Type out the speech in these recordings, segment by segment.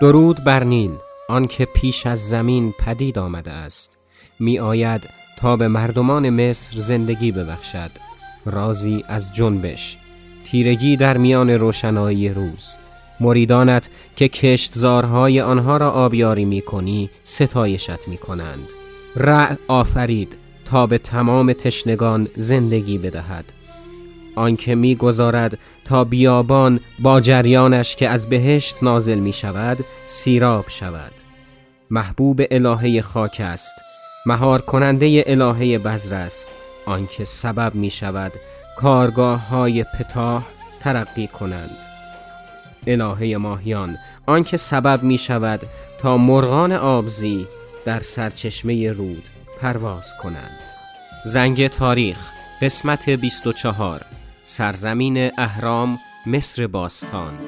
درود بر نیل آنکه پیش از زمین پدید آمده است. می آید تا به مردمان مصر زندگی ببخشد. رازی از جنبش تیرگی در میان روشنایی روز. مریدانت که کشتزارهای آنها را آبیاری می کنی ستایشت می کنند. رع آفرید تا به تمام تشنگان زندگی بدهد. آنکه می‌گذارد تا بیابان با جریانش که از بهشت نازل می شود سیراب شود. محبوب الهه خاک است مهار کننده الهه بذر است. آنکه سبب می شود کارگاه های پتاه ترقی کنند. الهه ماهیان آنکه سبب می شود تا مرغان آبزی در سرچشمه رود پرواز کنند. زنگ تاریخ قسمت 24 سرزمین اهرام مصر باستان.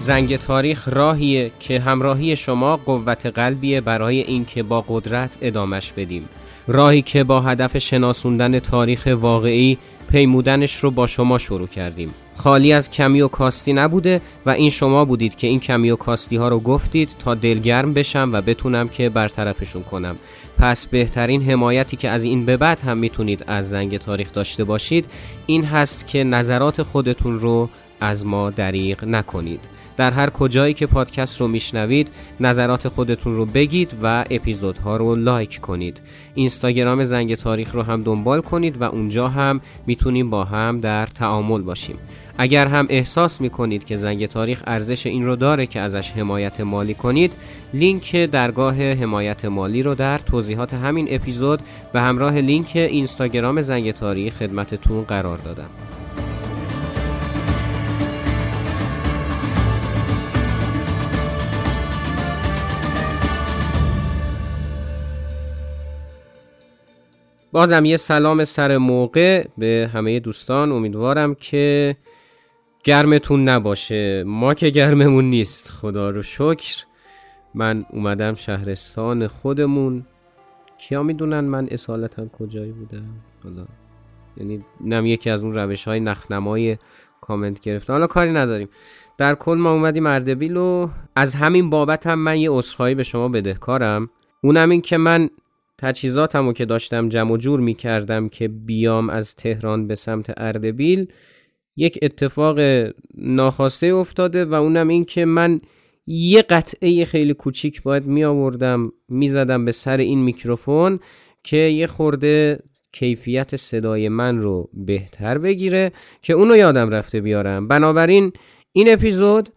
زنگ تاریخ راهیه که همراهی شما قوت قلبیه برای اینکه با قدرت ادامش بدیم. راهی که با هدف شناسوندن تاریخ واقعی پیمودنش رو با شما شروع کردیم. خالی از کمی و کاستی نبوده و این شما بودید که این کمی و کاستی ها رو گفتید تا دلگرم بشم و بتونم که برطرفشون کنم. پس بهترین حمایتی که از این به بعد هم می‌تونید از زنگ تاریخ داشته باشید این هست که نظرات خودتون رو از ما دریغ نکنید. در هر کجایی که پادکست رو میشنوید نظرات خودتون رو بگید و اپیزودها رو لایک کنید. اینستاگرام زنگ تاریخ رو هم دنبال کنید و اونجا هم می‌تونیم با هم در تعامل باشیم. اگر هم احساس می‌کنید که زنگ تاریخ ارزش این رو داره که ازش حمایت مالی کنید لینک درگاه حمایت مالی رو در توضیحات همین اپیزود و همراه لینک اینستاگرام زنگ تاریخ خدمتتون قرار دادم. بازم یه سلام سر موقع به همه دوستان. امیدوارم که گرمتون نباشه. ما که گرممون نیست. خدا رو شکر. من اومدم شهرستان خودمون. کیا می‌دونن من اصالتا کجایی بودم؟ حالا یعنی نم یکی از اون روش های نخنمای کامنت گرفتم حالا کاری نداریم. در کل ما اومدیم اردبیل و از همین بابت هم من یه اصخایی به شما بدهکارم. اونم این که من تجهیزاتم که داشتم جمع و جور می کردم که بیام از تهران به سمت اردبیل یک اتفاق ناخواسته افتاده و اونم این که من یه قطعه خیلی کوچیک باید می آوردم می زدم به سر این میکروفون که یه خورده کیفیت صدای من رو بهتر بگیره که اونو یادم رفته بیارم. بنابراین این اپیزود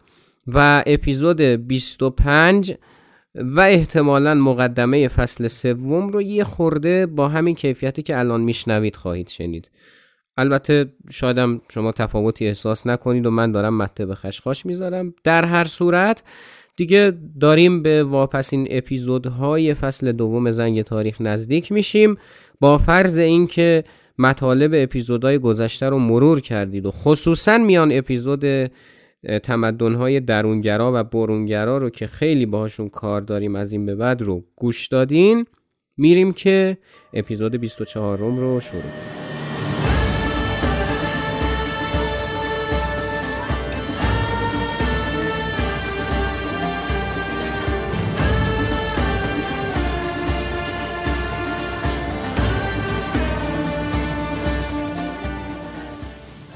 و اپیزود 25 و احتمالا مقدمه فصل سوم رو یه خورده با همین کیفیتی که الان میشنوید خواهید شنید. البته شایدم شما تفاوتی احساس نکنید و من دارم مته به خشخاش می‌ذارم. در هر صورت دیگه داریم به واپسین اپیزودهای فصل دوم زنگ تاریخ نزدیک میشیم. با فرض اینکه مطالب اپیزودهای گذشته رو مرور کردید و خصوصا میان اپیزود تمدنهای درونگرا و برونگرا رو که خیلی باهاشون کار داریم از این به بعد رو گوش دادین میریم که اپیزود 24 رو شروع کنیم.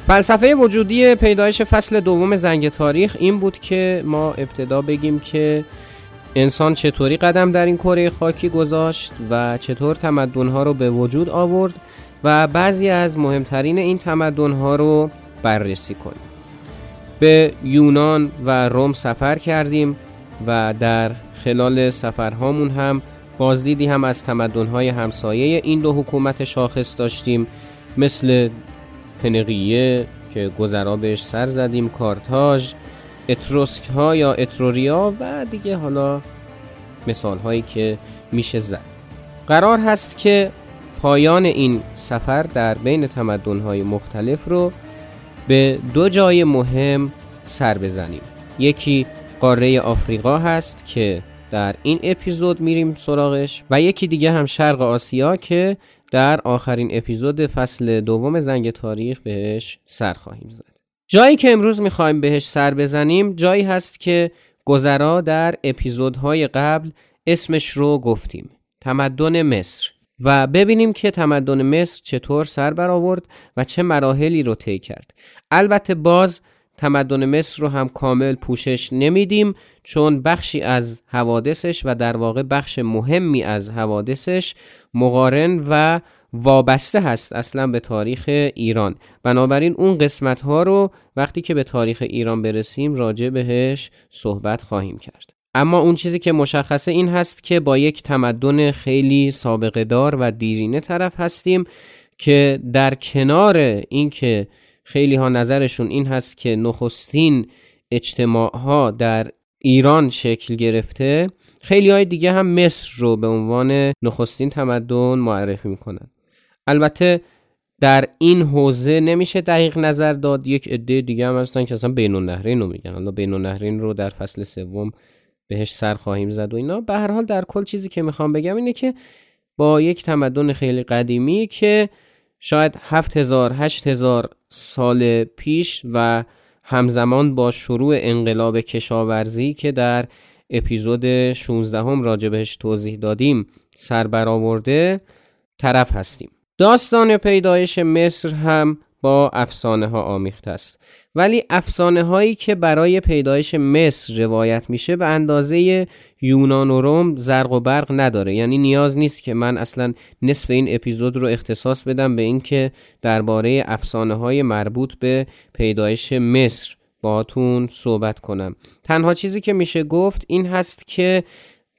فلسفه وجودی پیدایش فصل دوم زنگ تاریخ این بود که ما ابتدا بگیم که انسان چطوری قدم در این کره خاکی گذاشت و چطور تمدنها رو به وجود آورد و بعضی از مهمترین این تمدنها رو بررسی کنیم. به یونان و روم سفر کردیم و در خلال سفرهامون هم بازدیدی هم از تمدنهای همسایه این دو حکومت شاخص داشتیم مثل فنقیه که گذرا بهش سر زدیم کارتاژ اتروسک ها یا اتروریا و دیگه حالا مثال هایی که میشه زد. قرار هست که پایان این سفر در بین تمدن های مختلف رو به دو جای مهم سر بزنیم. یکی قاره آفریقا هست که در این اپیزود میریم سراغش و یکی دیگه هم شرق آسیا که در آخرین اپیزود فصل دوم زنگ تاریخ بهش سر خواهیم زد. جایی که امروز می‌خوایم بهش سر بزنیم جایی هست که گذرا در اپیزودهای قبل اسمش رو گفتیم تمدن مصر. و ببینیم که تمدن مصر چطور سر برآورد و چه مراحلی رو طی کرد. البته باز تمدن مصر رو هم کامل پوشش نمیدیم. چون بخشی از حوادثش و در واقع بخش مهمی از حوادثش مقارن و وابسته هست اصلا به تاریخ ایران. بنابراین اون قسمت ها رو وقتی که به تاریخ ایران برسیم راجع بهش صحبت خواهیم کرد. اما اون چیزی که مشخصه این هست که با یک تمدن خیلی سابقه دار و دیرینه طرف هستیم که در کنار اینکه خیلی ها نظرشون این هست که نخستین اجتماع ها در ایران شکل گرفته خیلی های دیگه هم مصر رو به عنوان نخستین تمدن معرفی می‌کنن. البته در این حوزه نمیشه دقیق نظر داد یک عده دیگه هم هستن که اصلا بین النهرین رو میگن. حالا بین النهرین رو در فصل سوم بهش سر خواهیم زد و اینا. به هر حال در کل چیزی که می‌خوام بگم اینه که با یک تمدن خیلی قدیمی که شاید 7000 8000 سال پیش و همزمان با شروع انقلاب کشاورزی که در اپیزود 16 هم راجبش توضیح دادیم سر برآورده طرف هستیم. داستان پیدایش مصر هم با افسانه ها آمیخته است. ولی افسانه هایی که برای پیدایش مصر روایت میشه به اندازه یونان و روم زرق و برق نداره. یعنی نیاز نیست که من اصلا نصف این اپیزود رو اختصاص بدم به اینکه درباره افسانه های مربوط به پیدایش مصر باتون صحبت کنم. تنها چیزی که میشه گفت این هست که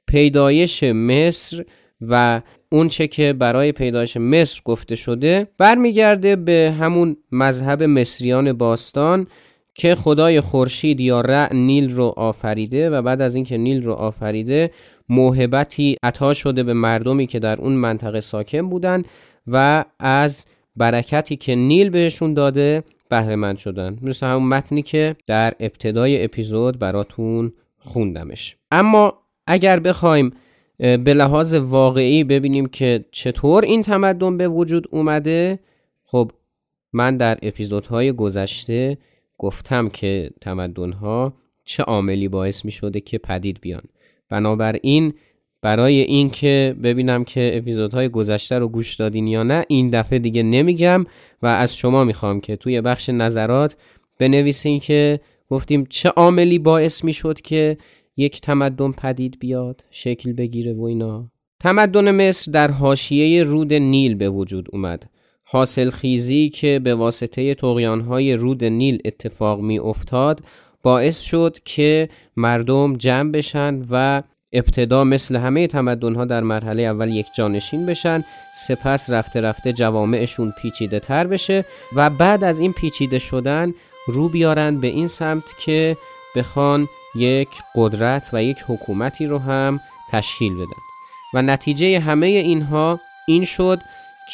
پیدایش مصر و اون چه که برای پیدایش مصر گفته شده برمیگرده به همون مذهب مصریان باستان که خدای خورشید یا رع نیل رو آفریده و بعد از اینکه نیل رو آفریده موهبتی عطا شده به مردمی که در اون منطقه ساکن بودن و از برکتی که نیل بهشون داده بهره مند شدن. مثل همون متنی که در ابتدای اپیزود براتون خوندمش. اما اگر بخوایم به لحاظ واقعی ببینیم که چطور این تمدن به وجود اومده. خب من در اپیزودهای گذشته گفتم که تمدنها چه عاملی باعث می شده که پدید بیان. بنابراین برای اینکه ببینم که اپیزودهای گذشته رو گوش دادین یا نه این دفعه دیگه نمیگم و از شما می‌خوام که توی بخش نظرات بنویسین که گفتیم چه عاملی باعث می‌شد که یک تمدن پدید بیاد شکل بگیره و اینا. تمدن مصر در حاشیه رود نیل به وجود اومد. حاصل خیزی که به واسطه های رود نیل اتفاق می افتاد باعث شد که مردم جمع بشن و ابتدا مثل همه تمدن ها در مرحله اول یک جانشین بشن سپس رفته رفته جوامعشون پیچیده تر بشه و بعد از این پیچیده شدن رو بیارن به این سمت که بخوان یک قدرت و یک حکومتی رو هم تشکیل بدن. و نتیجه همه اینها این شد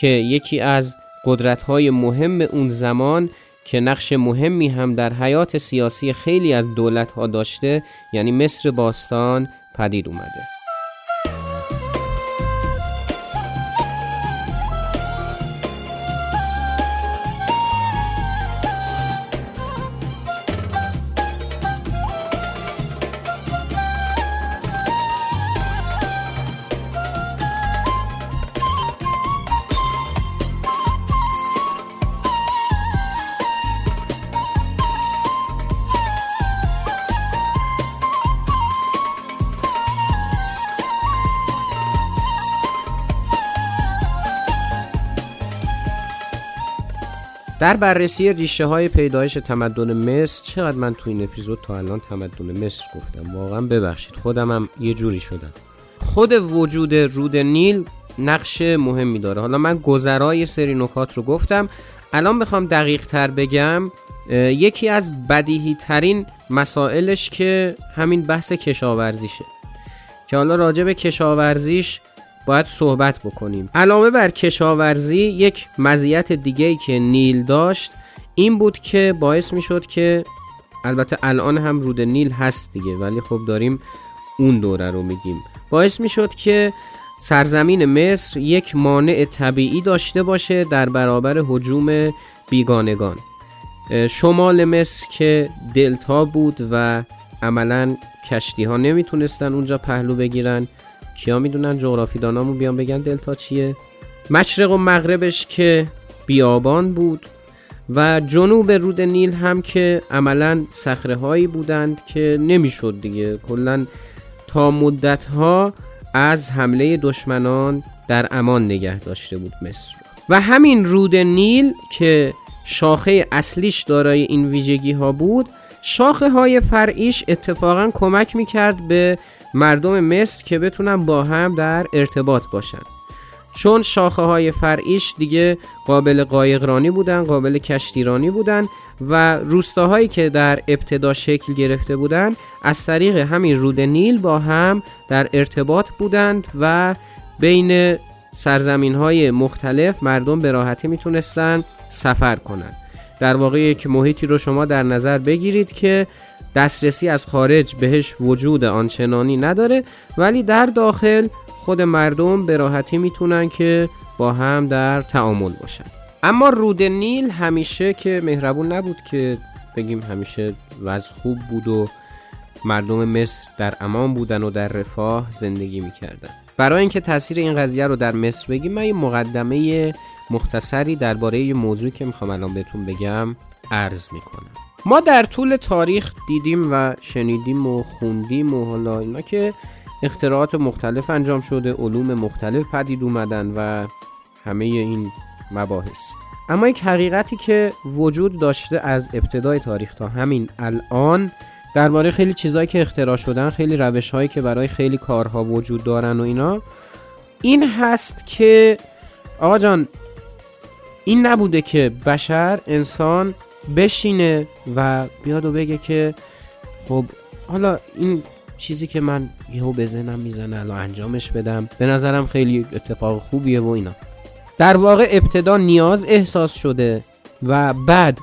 که یکی از قدرت های مهم اون زمان که نقش مهمی هم در حیات سیاسی خیلی از دولت ها داشته یعنی مصر باستان پدید اومده. در بررسی ریشه های پیدایش تمدن مصر چقدر من تو این اپیزود تا الان تمدن مصر گفتم؟ واقعا ببخشید خودم هم یه جوری شدم. خود وجود رود نیل نقش مهمی داره. حالا من گذرای سری نکات رو گفتم. الان بخوام دقیق تر بگم یکی از بدیهی ترین مسائلش که همین بحث کشاورزیشه. که حالا راجع به کشاورزیش باید صحبت بکنیم. علاوه بر کشاورزی یک مزیت دیگه که نیل داشت این بود که باعث می شد که البته الان هم رود نیل هست دیگه ولی خب داریم اون دوره رو میگیم. باعث می شد که سرزمین مصر یک مانع طبیعی داشته باشه در برابر حجوم بیگانگان. شمال مصر که دلتا بود و عملا کشتی ها نمی‌تونستن اونجا پهلو بگیرن. کیا می‌دونن جغرافی دانامون بیان بگن دلتا چیه؟ مشرق و مغربش که بیابان بود و جنوب رود نیل هم که عملا سخره هایی بودند که نمی‌شد دیگه. کلا تا مدت ها از حمله دشمنان در امان نگه داشته بود مصر. و همین رود نیل که شاخه اصلیش دارای این ویژگی ها بود شاخه های فرعیش اتفاقا کمک می‌کرد به مردم مصر که بتونن با هم در ارتباط باشن. چون شاخه های فرعیش دیگه قابل قایقرانی بودن قابل کشتیرانی بودن و روستاهایی که در ابتدا شکل گرفته بودن از طریق همین رود نیل با هم در ارتباط بودند و بین سرزمین های مختلف مردم به راحتی می‌تونستن سفر کنند در واقع یک محیطی رو شما در نظر بگیرید که دسترسی از خارج بهش وجود آنچنانی نداره ولی در داخل خود مردم به راحتی می‌تونن که با هم در تعامل باشن. اما رود نیل همیشه که مهربون نبود که بگیم همیشه وضع خوب بود و مردم مصر در امان بودن و در رفاه زندگی می‌کردن. برای اینکه تاثیر این قضیه رو در مصر بگیم من یه مقدمه مختصری درباره یه موضوعی که می‌خوام الان بهتون بگم عرض می‌کنم. ما در طول تاریخ دیدیم و شنیدیم و خوندیم و حالا اینا که اختراعات مختلف انجام شده علوم مختلف پدید اومدن و همه این مباحث. اما یک حقیقتی که وجود داشته از ابتدای تاریخ تا همین الان درباره خیلی چیزهایی که اختراع شدن خیلی روش هایی که برای خیلی کارها وجود دارن و اینا این هست که آقا جان این نبوده که بشر انسان بشینه و بیاد و بگه که خب حالا این چیزی که من یهو به ذهنم می‌زنه الان انجامش بدم به نظرم خیلی اتفاق خوبیه و اینا. در واقع ابتدا نیاز احساس شده و بعد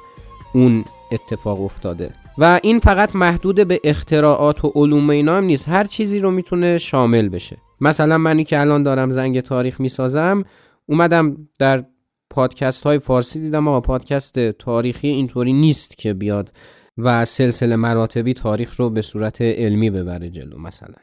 اون اتفاق افتاده. و این فقط محدود به اختراعات و علوم اینا هم نیست. هر چیزی رو می‌تونه شامل بشه. مثلا منی که الان دارم زنگ تاریخ می‌سازم اومدم در پادکست های فارسی دیدم. آقا پادکست تاریخی اینطوری نیست که بیاد و سلسله مراتبی تاریخ رو به صورت علمی ببره جلو مثلا.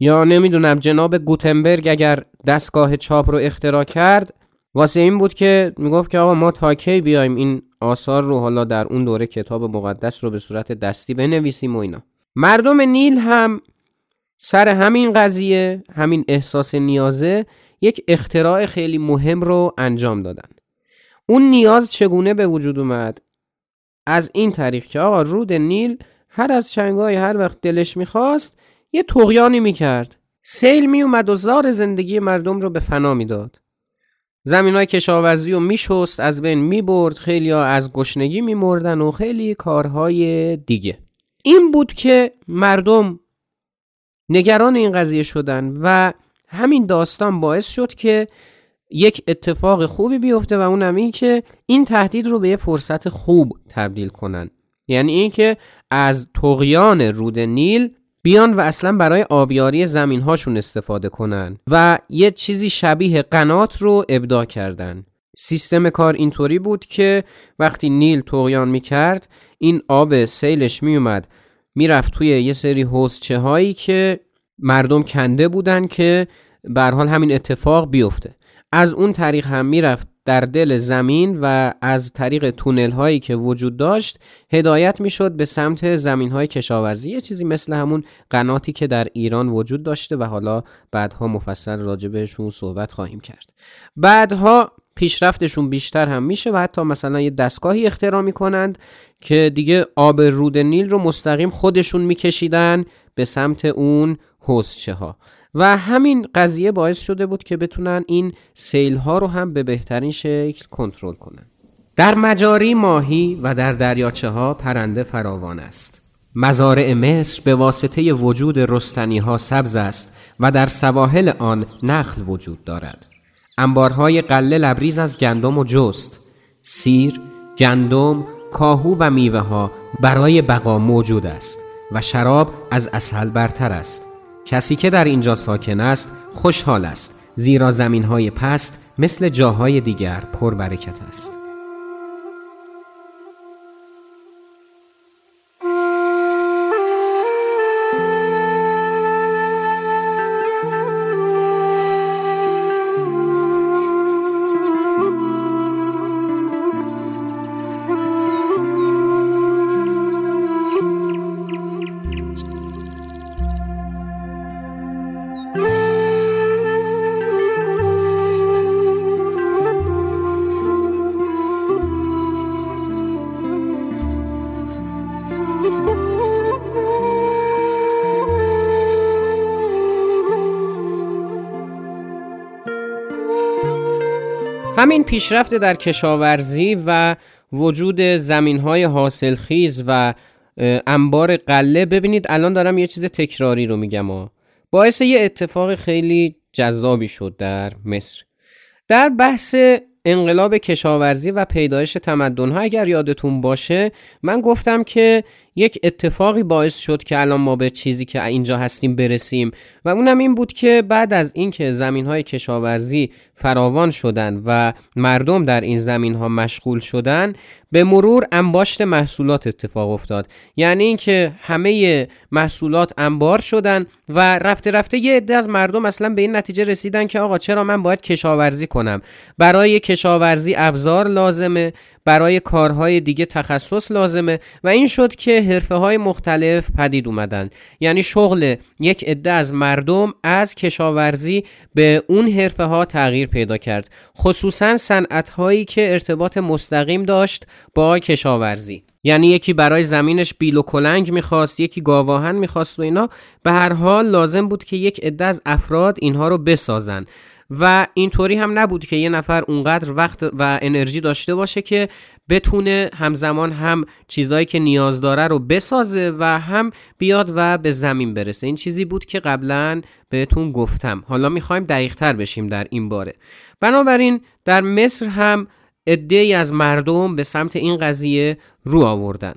یا نمی‌دونم جناب گوتنبرگ اگر دستگاه چاپ رو اختراع کرد واسه این بود که می‌گفت که آقا ما تا کی بیایم این آثار رو حالا در اون دوره کتاب مقدس رو به صورت دستی بنویسیم و اینا. مردم نیل هم سر همین قضیه همین احساس نیازه یک اختراع خیلی مهم رو انجام دادن. اون نیاز چگونه به وجود اومد؟ از این طریق که آقا رود نیل هر از چنگای هر وقت دلش می‌خواست یه تغیانی می‌کرد. سیل میومد و زار زندگی مردم رو به فنا می‌داد. زمین های کشاورزی رو میشست از بین می‌برد خیلی ها از گشنگی میمردن و خیلی کارهای دیگه. این بود که مردم نگران این قضیه شدن و همین داستان باعث شد که یک اتفاق خوبی بیفته و اونم این که این تهدید رو به یه فرصت خوب تبدیل کنن. یعنی اینکه از تقیان رود نیل بیان و اصلا برای آبیاری زمین هاشون استفاده کنن و یه چیزی شبیه قنات رو ابدا کردن. سیستم کار اینطوری بود که وقتی نیل تقیان می‌کرد این آب سیلش میومد می‌رفت توی یه سری حوزچه هایی که مردم کنده بودن که به حال همین اتفاق بیفته. از اون طریق هم می‌رفت در دل زمین و از طریق تونل هایی که وجود داشت هدایت می‌شد به سمت زمین های کشاورزی یه چیزی مثل همون قناتی که در ایران وجود داشته و حالا بعدها مفصل راجع بهشون صحبت خواهیم کرد. بعدها پیشرفتشون بیشتر هم میشه و حتی مثلا یه دستگاهی اختراع می‌کنند که دیگه آب رود نیل رو مستقیم خودشون میکشیدن به سمت اون حوزچه ها و همین قضیه باعث شده بود که بتونن این سیل ها رو هم به بهترین شکل کنترل کنن. در مجاری ماهی و در دریاچه ها پرنده فراوان است. مزارع مصر به واسطه وجود رستنی ها سبز است و در سواحل آن نخل وجود دارد. انبارهای قله لبریز از گندم و جست. سیر، گندم، کاهو و میوه ها برای بقا موجود است و شراب از اصل برتر است. کسی که در اینجا ساکن است خوشحال است زیرا زمین های پست مثل جاهای دیگر پر برکت است. همین پیشرفت در کشاورزی و وجود زمین های حاصل و انبار قله ببینید الان دارم یه چیز تکراری رو میگم ها. باعث یه اتفاق خیلی جذابی شد در مصر در بحث انقلاب کشاورزی و پیدایش تمدن ها اگر یادتون باشه من گفتم که یک اتفاقی باعث شد که الان ما به چیزی که اینجا هستیم برسیم و اونم این بود که بعد از اینکه زمین های کشاورزی فراوان شدن و مردم در این زمین ها مشغول شدن به مرور انباشت محصولات اتفاق افتاد. یعنی اینکه همه محصولات انبار شدن و رفته رفته یه عده از مردم اصلا به این نتیجه رسیدن که آقا چرا من باید کشاورزی کنم؟ برای کشاورزی ابزار لازمه برای کارهای دیگه تخصص لازمه و این شد که حرفه های مختلف پدید اومدن. یعنی شغل یک عده از مردم از کشاورزی به اون حرفه ها تغییر پیدا کرد. خصوصا صنعت هایی که ارتباط مستقیم داشت با کشاورزی. یعنی یکی برای زمینش بیل و کلنگ می‌خواست یکی گاواهن می‌خواست و اینا. به هر حال لازم بود که یک عده از افراد اینها رو بسازن. و اینطوری هم نبود که یه نفر اونقدر وقت و انرژی داشته باشه که بتونه همزمان هم چیزایی که نیاز داره رو بسازه و هم بیاد و به زمین برسه. این چیزی بود که قبلا بهتون گفتم. حالا می‌خوایم دقیقتر بشیم در این باره. بنابراین در مصر هم ای از مردم به سمت این قضیه رو آوردن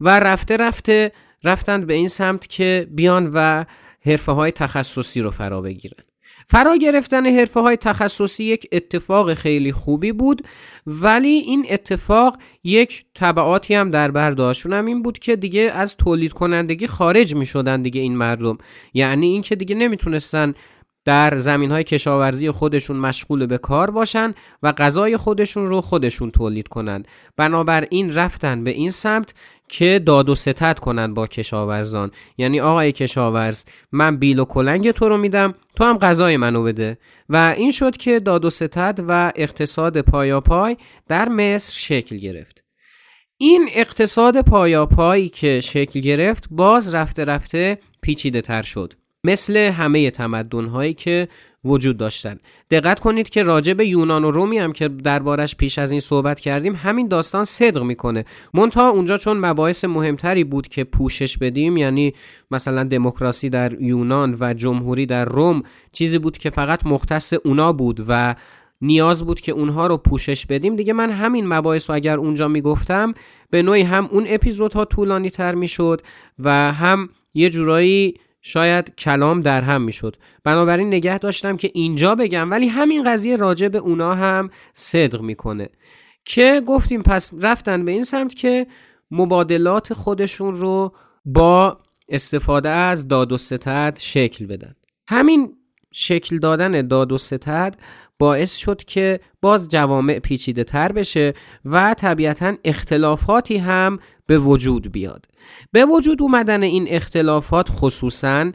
و رفته رفته رفتند به این سمت که بیان و حرفه های تخصصی رو فرا بگیرن. فرا گرفتن حرفه های تخصصی یک اتفاق خیلی خوبی بود ولی این اتفاق یک طبعاتی هم در برداشتون هم این بود که دیگه از تولید کنندگی خارج می شدن دیگه این مردم. یعنی اینکه دیگه نمی‌تونستن در زمین های کشاورزی خودشون مشغول به کار باشن و غذای خودشون رو خودشون تولید کنن. بنابراین رفتن به این سمت که داد و ستت کنن با کشاورزان. یعنی آقای کشاورز من بیل و کلنگ تو رو میدم تو هم غذای منو بده. و این شد که داد و ستت و اقتصاد پایاپای در مصر شکل گرفت. این اقتصاد پایاپایی که شکل گرفت باز رفته رفته پیچیده تر شد. مثل همه تمدن که وجود داشتن. دقت کنید که راجع به یونان و رومی هم که دربارش پیش از این صحبت کردیم همین داستان صدق می‌کنه. منتها اونجا چون مباحث مهمتری بود که پوشش بدیم یعنی مثلا دموکراسی در یونان و جمهوری در روم چیزی بود که فقط مختص اونا بود و نیاز بود که اونها رو پوشش بدیم. دیگه من همین مباحث رو اگر اونجا می‌گفتم به نوعی هم اون اپیزودها طولانی تر می‌شد و هم یه جورایی شاید کلام در هم می‌شد. بنابراین نگه داشتم که اینجا بگم ولی همین قضیه راجع به اونا هم صدق می‌کنه. که گفتیم پس رفتن به این سمت که مبادلات خودشون رو با استفاده از داد و ستد شکل بدن. همین شکل دادن داد و ستد باعث شد که باز جوامع پیچیده تر بشه و طبیعتا اختلافاتی هم به وجود بیاد. به وجود اومدن این اختلافات خصوصا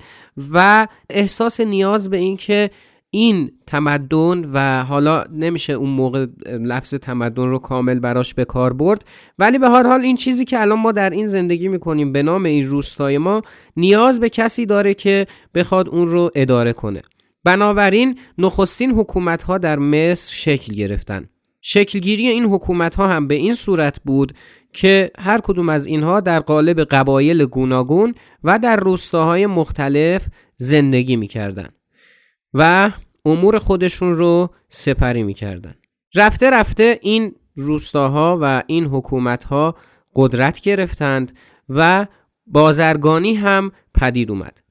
و احساس نیاز به این که این تمدن و حالا نمیشه اون موقع لفظ تمدن رو کامل براش به کار برد ولی به هر حال این چیزی که الان ما در این زندگی می‌کنیم به نام این روستای ما نیاز به کسی داره که بخواد اون رو اداره کنه. بنابراین نخستین حکومت ها در مصر شکل گرفتن. شکلگیری این حکومت ها هم به این صورت بود که هر کدوم از اینها در قالب قبایل گوناگون و در روستاهای مختلف زندگی می‌کردن و امور خودشون رو سپری می‌کردن. رفته رفته این روستاها و این حکومتها قدرت گرفتند و بازرگانی هم پدید اومد.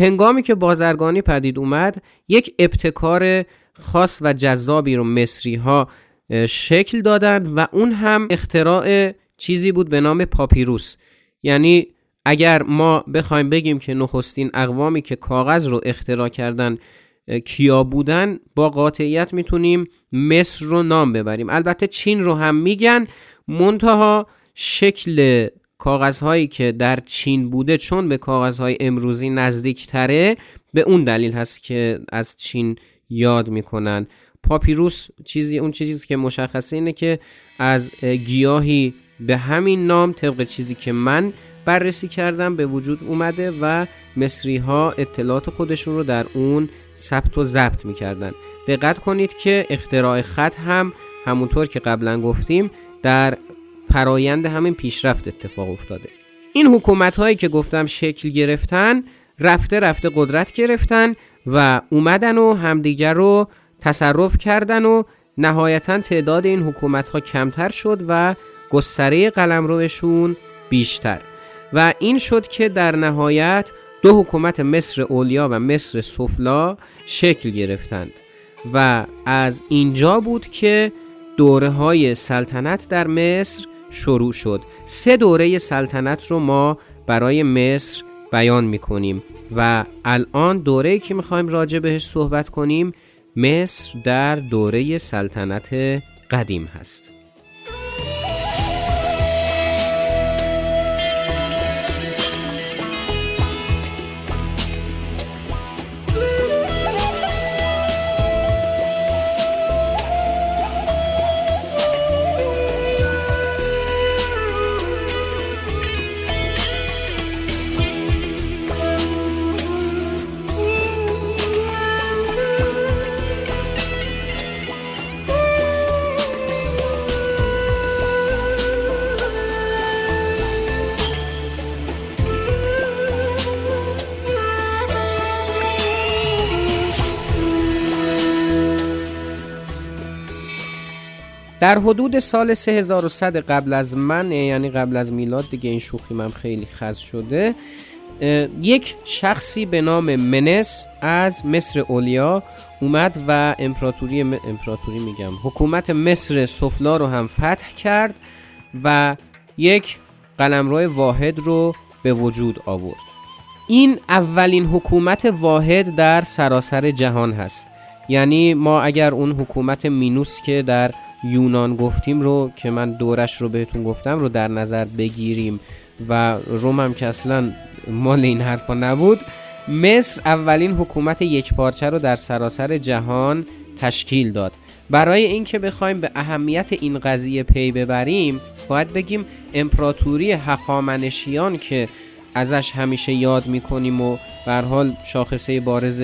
هنگامی که بازرگانی پدید اومد یک ابتکار خاص و جذابی رو مصری ها شکل دادند و اون هم اختراع چیزی بود به نام پاپیروس. یعنی اگر ما بخوایم بگیم که نخستین اقوامی که کاغذ رو اختراع کردن کیا بودن با قاطعیت می‌تونیم مصر رو نام ببریم. البته چین رو هم میگن منتها شکل کاغذهایی که در چین بوده چون به کاغذهای امروزی نزدیک تره به اون دلیل هست که از چین یاد می‌کنن. پاپیروس چیزی اون چیزی که مشخصه اینه که از گیاهی به همین نام طبق چیزی که من بررسی کردم به وجود اومده و مصری ها اطلاعات خودشون رو در اون ثبت و ضبط می‌کردن. دقت کنید که اختراع خط هم همونطور که قبلا گفتیم در فرایند همین پیشرفت اتفاق افتاده. این حکومت هایی که گفتم شکل گرفتن رفته رفته قدرت گرفتن و اومدن و همدیگر رو تصرف کردن و نهایتا تعداد این حکومت ها کمتر شد و گستره قلمروشون بیشتر. و این شد که در نهایت دو حکومت مصر اولیا و مصر سفلا شکل گرفتند و از اینجا بود که دوره های سلطنت در مصر شروع شد. سه دوره سلطنت رو ما برای مصر بیان می کنیم و الان دوره که می‌خوایم راجع بهش صحبت کنیم مصر در دوره سلطنت قدیم هست. در حدود سال 3100 قبل از من یعنی قبل از میلاد دیگه این شوخی من خیلی خز شده یک شخصی به نام منس از مصر اولیا اومد و امپراتوری امپراتوری میگم حکومت مصر سفلا رو هم فتح کرد و یک قلمرو واحد رو به وجود آورد. این اولین حکومت واحد در سراسر جهان هست. یعنی ما اگر اون حکومت مینوس که در یونان گفتیم رو که من دورش رو بهتون گفتم رو در نظر بگیریم. و روم هم که اصلا مال این حرفا نبود. مصر اولین حکومت یک پارچه رو در سراسر جهان تشکیل داد. برای اینکه بخوایم به اهمیت این قضیه پی ببریم باید بگیم امپراتوری هخامنشیان که ازش همیشه یاد می‌کنیم و بر حال شاخصه بارز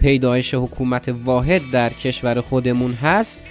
پیدایش حکومت واحد در کشور خودمون هست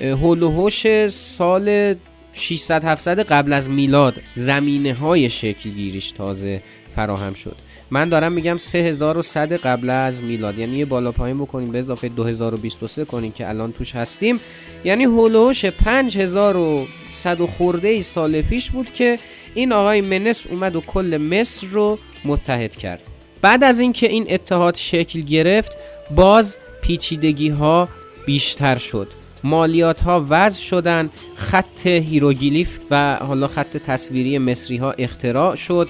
هول سال 600 700 قبل از میلاد زمینه های شکل گیریش تازه فراهم شد. من دارم میگم 3100 قبل از میلاد. یعنی یه بالا پایین بکنیم به اضافه 2023 کنیم که الان توش هستیم. یعنی هولوش 5100 خورده ای سال پیش بود که این آقای منس اومد و کل مصر رو متحد کرد. بعد از اینکه این اتحاد شکل گرفت باز پیچیدگی ها بیشتر شد. مالیات ها وضع شدن خط هیروگلیف و حالا خط تصویری مصری ها اختراع شد.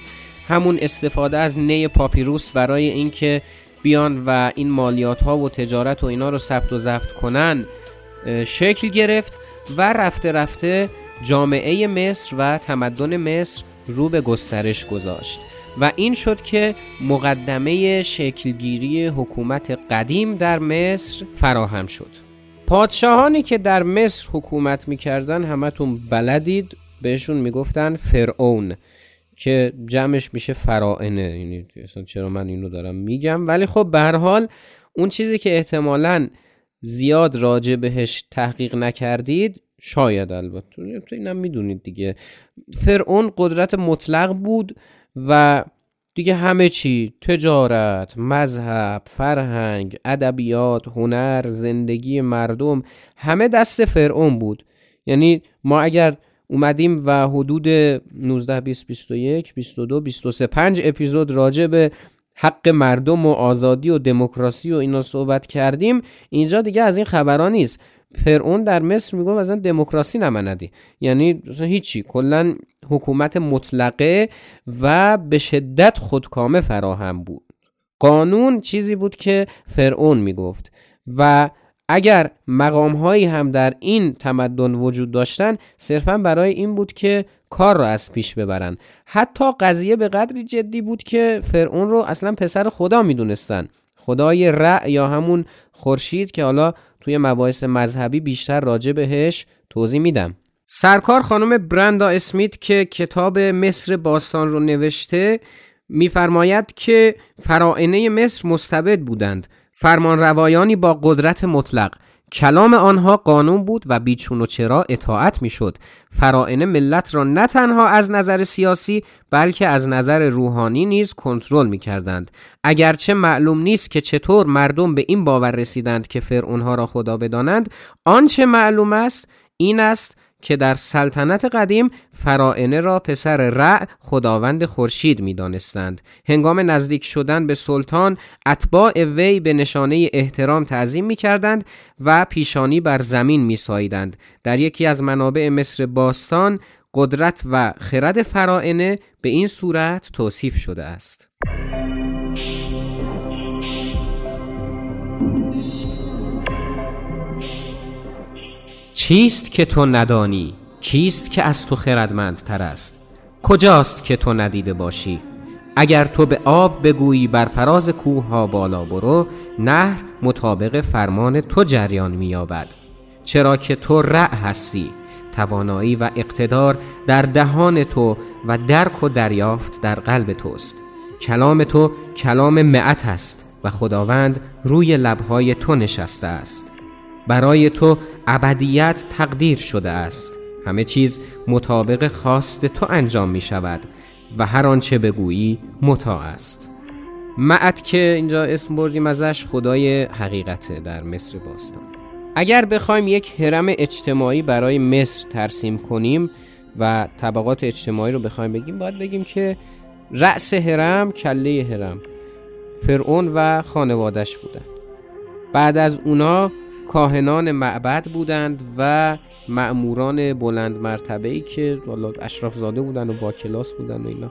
همون استفاده از نی پاپیروس برای اینکه بیان و این مالیات ها و تجارت و اینا رو ثبت و ضبط کنن شکل گرفت و رفته رفته جامعه مصر و تمدن مصر رو به گسترش گذاشت. و این شد که مقدمه شکلگیری حکومت قدیم در مصر فراهم شد. پادشاهانی که در مصر حکومت می‌کردن همتون بلدید. بهشون می‌گفتن فرعون که جمعش میشه فرائنه یعنی چرا من اینو دارم میگم؟ ولی خب به هر حال اون چیزی که احتمالا زیاد راجع بهش تحقیق نکردید شاید البته. اینم می‌دونید دیگه. فرعون قدرت مطلق بود و دیگه همه چی تجارت، مذهب، فرهنگ، ادبیات، هنر، زندگی مردم همه دست فرعون بود. یعنی ما اگر اومدیم و حدود 19 20 21 22 23 5 اپیزود راجع به حق مردم و آزادی و دموکراسی و اینا صحبت کردیم اینجا دیگه از این خبران نیست. فرعون در مصر می‌گفت اصلا دموکراسی نمندی یعنی هیچی. کلا حکومت مطلقه و به شدت خودکامه فراهم بود. قانون چیزی بود که فرعون می‌گفت. و اگر مقام هایی هم در این تمدن وجود داشتن صرفا برای این بود که کار را از پیش ببرن. حتی قضیه به قدری جدی بود که فرعون رو اصلا پسر خدا می‌دونستن. خدای رع یا همون خورشید که حالا توی مباحث مذهبی بیشتر راجع بهش توضیح میدم. سرکار خانم برندا اسمیت که کتاب مصر باستان رو نوشته میفرماید که فرائنه مصر مستبد بودند. فرمان روایانی با قدرت مطلق. کلام آنها قانون بود و بیچون و چرا اطاعت می‌شد. فرائن ملت را نه تنها از نظر سیاسی بلکه از نظر روحانی نیز کنترل می‌کردند. اگرچه معلوم نیست که چطور مردم به این باور رسیدند که فرعونها را خدا بدانند آنچه معلوم است این است که در سلطنت قدیم فرائنه را پسر رع خداوند خورشید می دانستند. هنگام نزدیک شدن به سلطان اتباع وی به نشانه احترام تعظیم می کردند و پیشانی بر زمین می سایدند. در یکی از منابع مصر باستان قدرت و خرد فرائنه به این صورت توصیف شده است. چیست که تو ندانی؟ کیست که از تو خردمندتر است؟ کجاست که تو ندیده باشی؟ اگر تو به آب بگویی بر فراز کوه ها بالا برو نهر مطابق فرمان تو جریان مییابد. چرا که تو رع هستی توانایی و اقتدار در دهان تو و درک و دریافت در قلب توست. کلام تو کلام معت است و خداوند روی لبهای تو نشسته است. برای تو ابدیت تقدیر شده است. همه چیز مطابق خواست تو انجام می شود و هر آنچه بگویی مطاع است. معت که اینجا اسم بردیم ازش خدای حقیقته در مصر باستان. اگر بخوایم یک حرم اجتماعی برای مصر ترسیم کنیم و طبقات اجتماعی رو بخوایم بگیم باید بگیم که رأس هرم کله هرم فرعون و خانوادش بودند بعد از اونا کاهنان معبد بودند و معموران بلند مرتبه ای که اشراف زاده بودن و با کلاس بودن و اینا.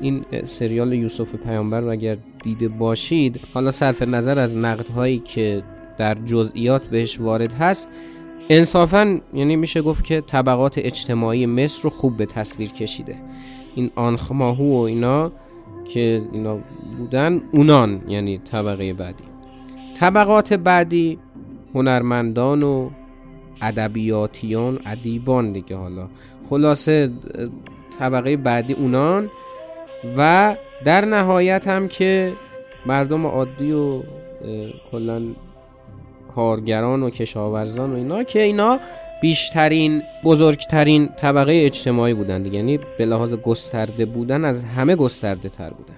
این سریال یوسف پیامبر رو اگر دیده باشید حالا صرف نظر از نقدهایی که در جزئیات بهش وارد هست انصافا یعنی میشه گفت که طبقات اجتماعی مصر رو خوب به تصویر کشیده. این آنخماهو و اینا که اینا بودن اونان یعنی طبقه بعدی. طبقات بعدی هنرمندان و ادبیاتیان ادیبان دیگه حالا. خلاصه طبقه بعدی اونان. و در نهایت هم که مردم عادی و کلا کارگران و کشاورزان و اینا که اینا بیشترین بزرگترین طبقه اجتماعی بودن دیگه. یعنی به لحاظ گسترده بودن از همه گسترده تر بودن.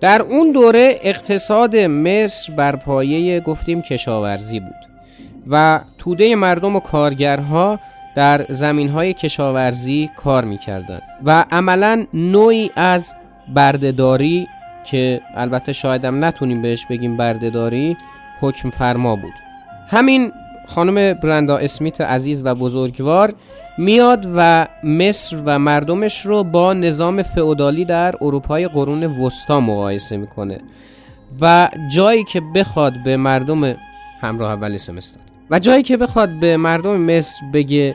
در اون دوره اقتصاد مصر بر پایه گفتیم کشاورزی بود. و توده مردم و کارگرها در زمین های کشاورزی کار می‌کردند و عملا نوعی از بردهداری که البته شایدم نتونیم بهش بگیم بردهداری حکم فرما بود. همین خانم برندا اسمیت عزیز و بزرگوار میاد و مصر و مردمش رو با نظام فئودالی در اروپای قرون وسطا مقایسه می‌کنه و جایی که بخواد به مردم همراه اول سمستاد و جایی که بخواد به مردم مصر بگه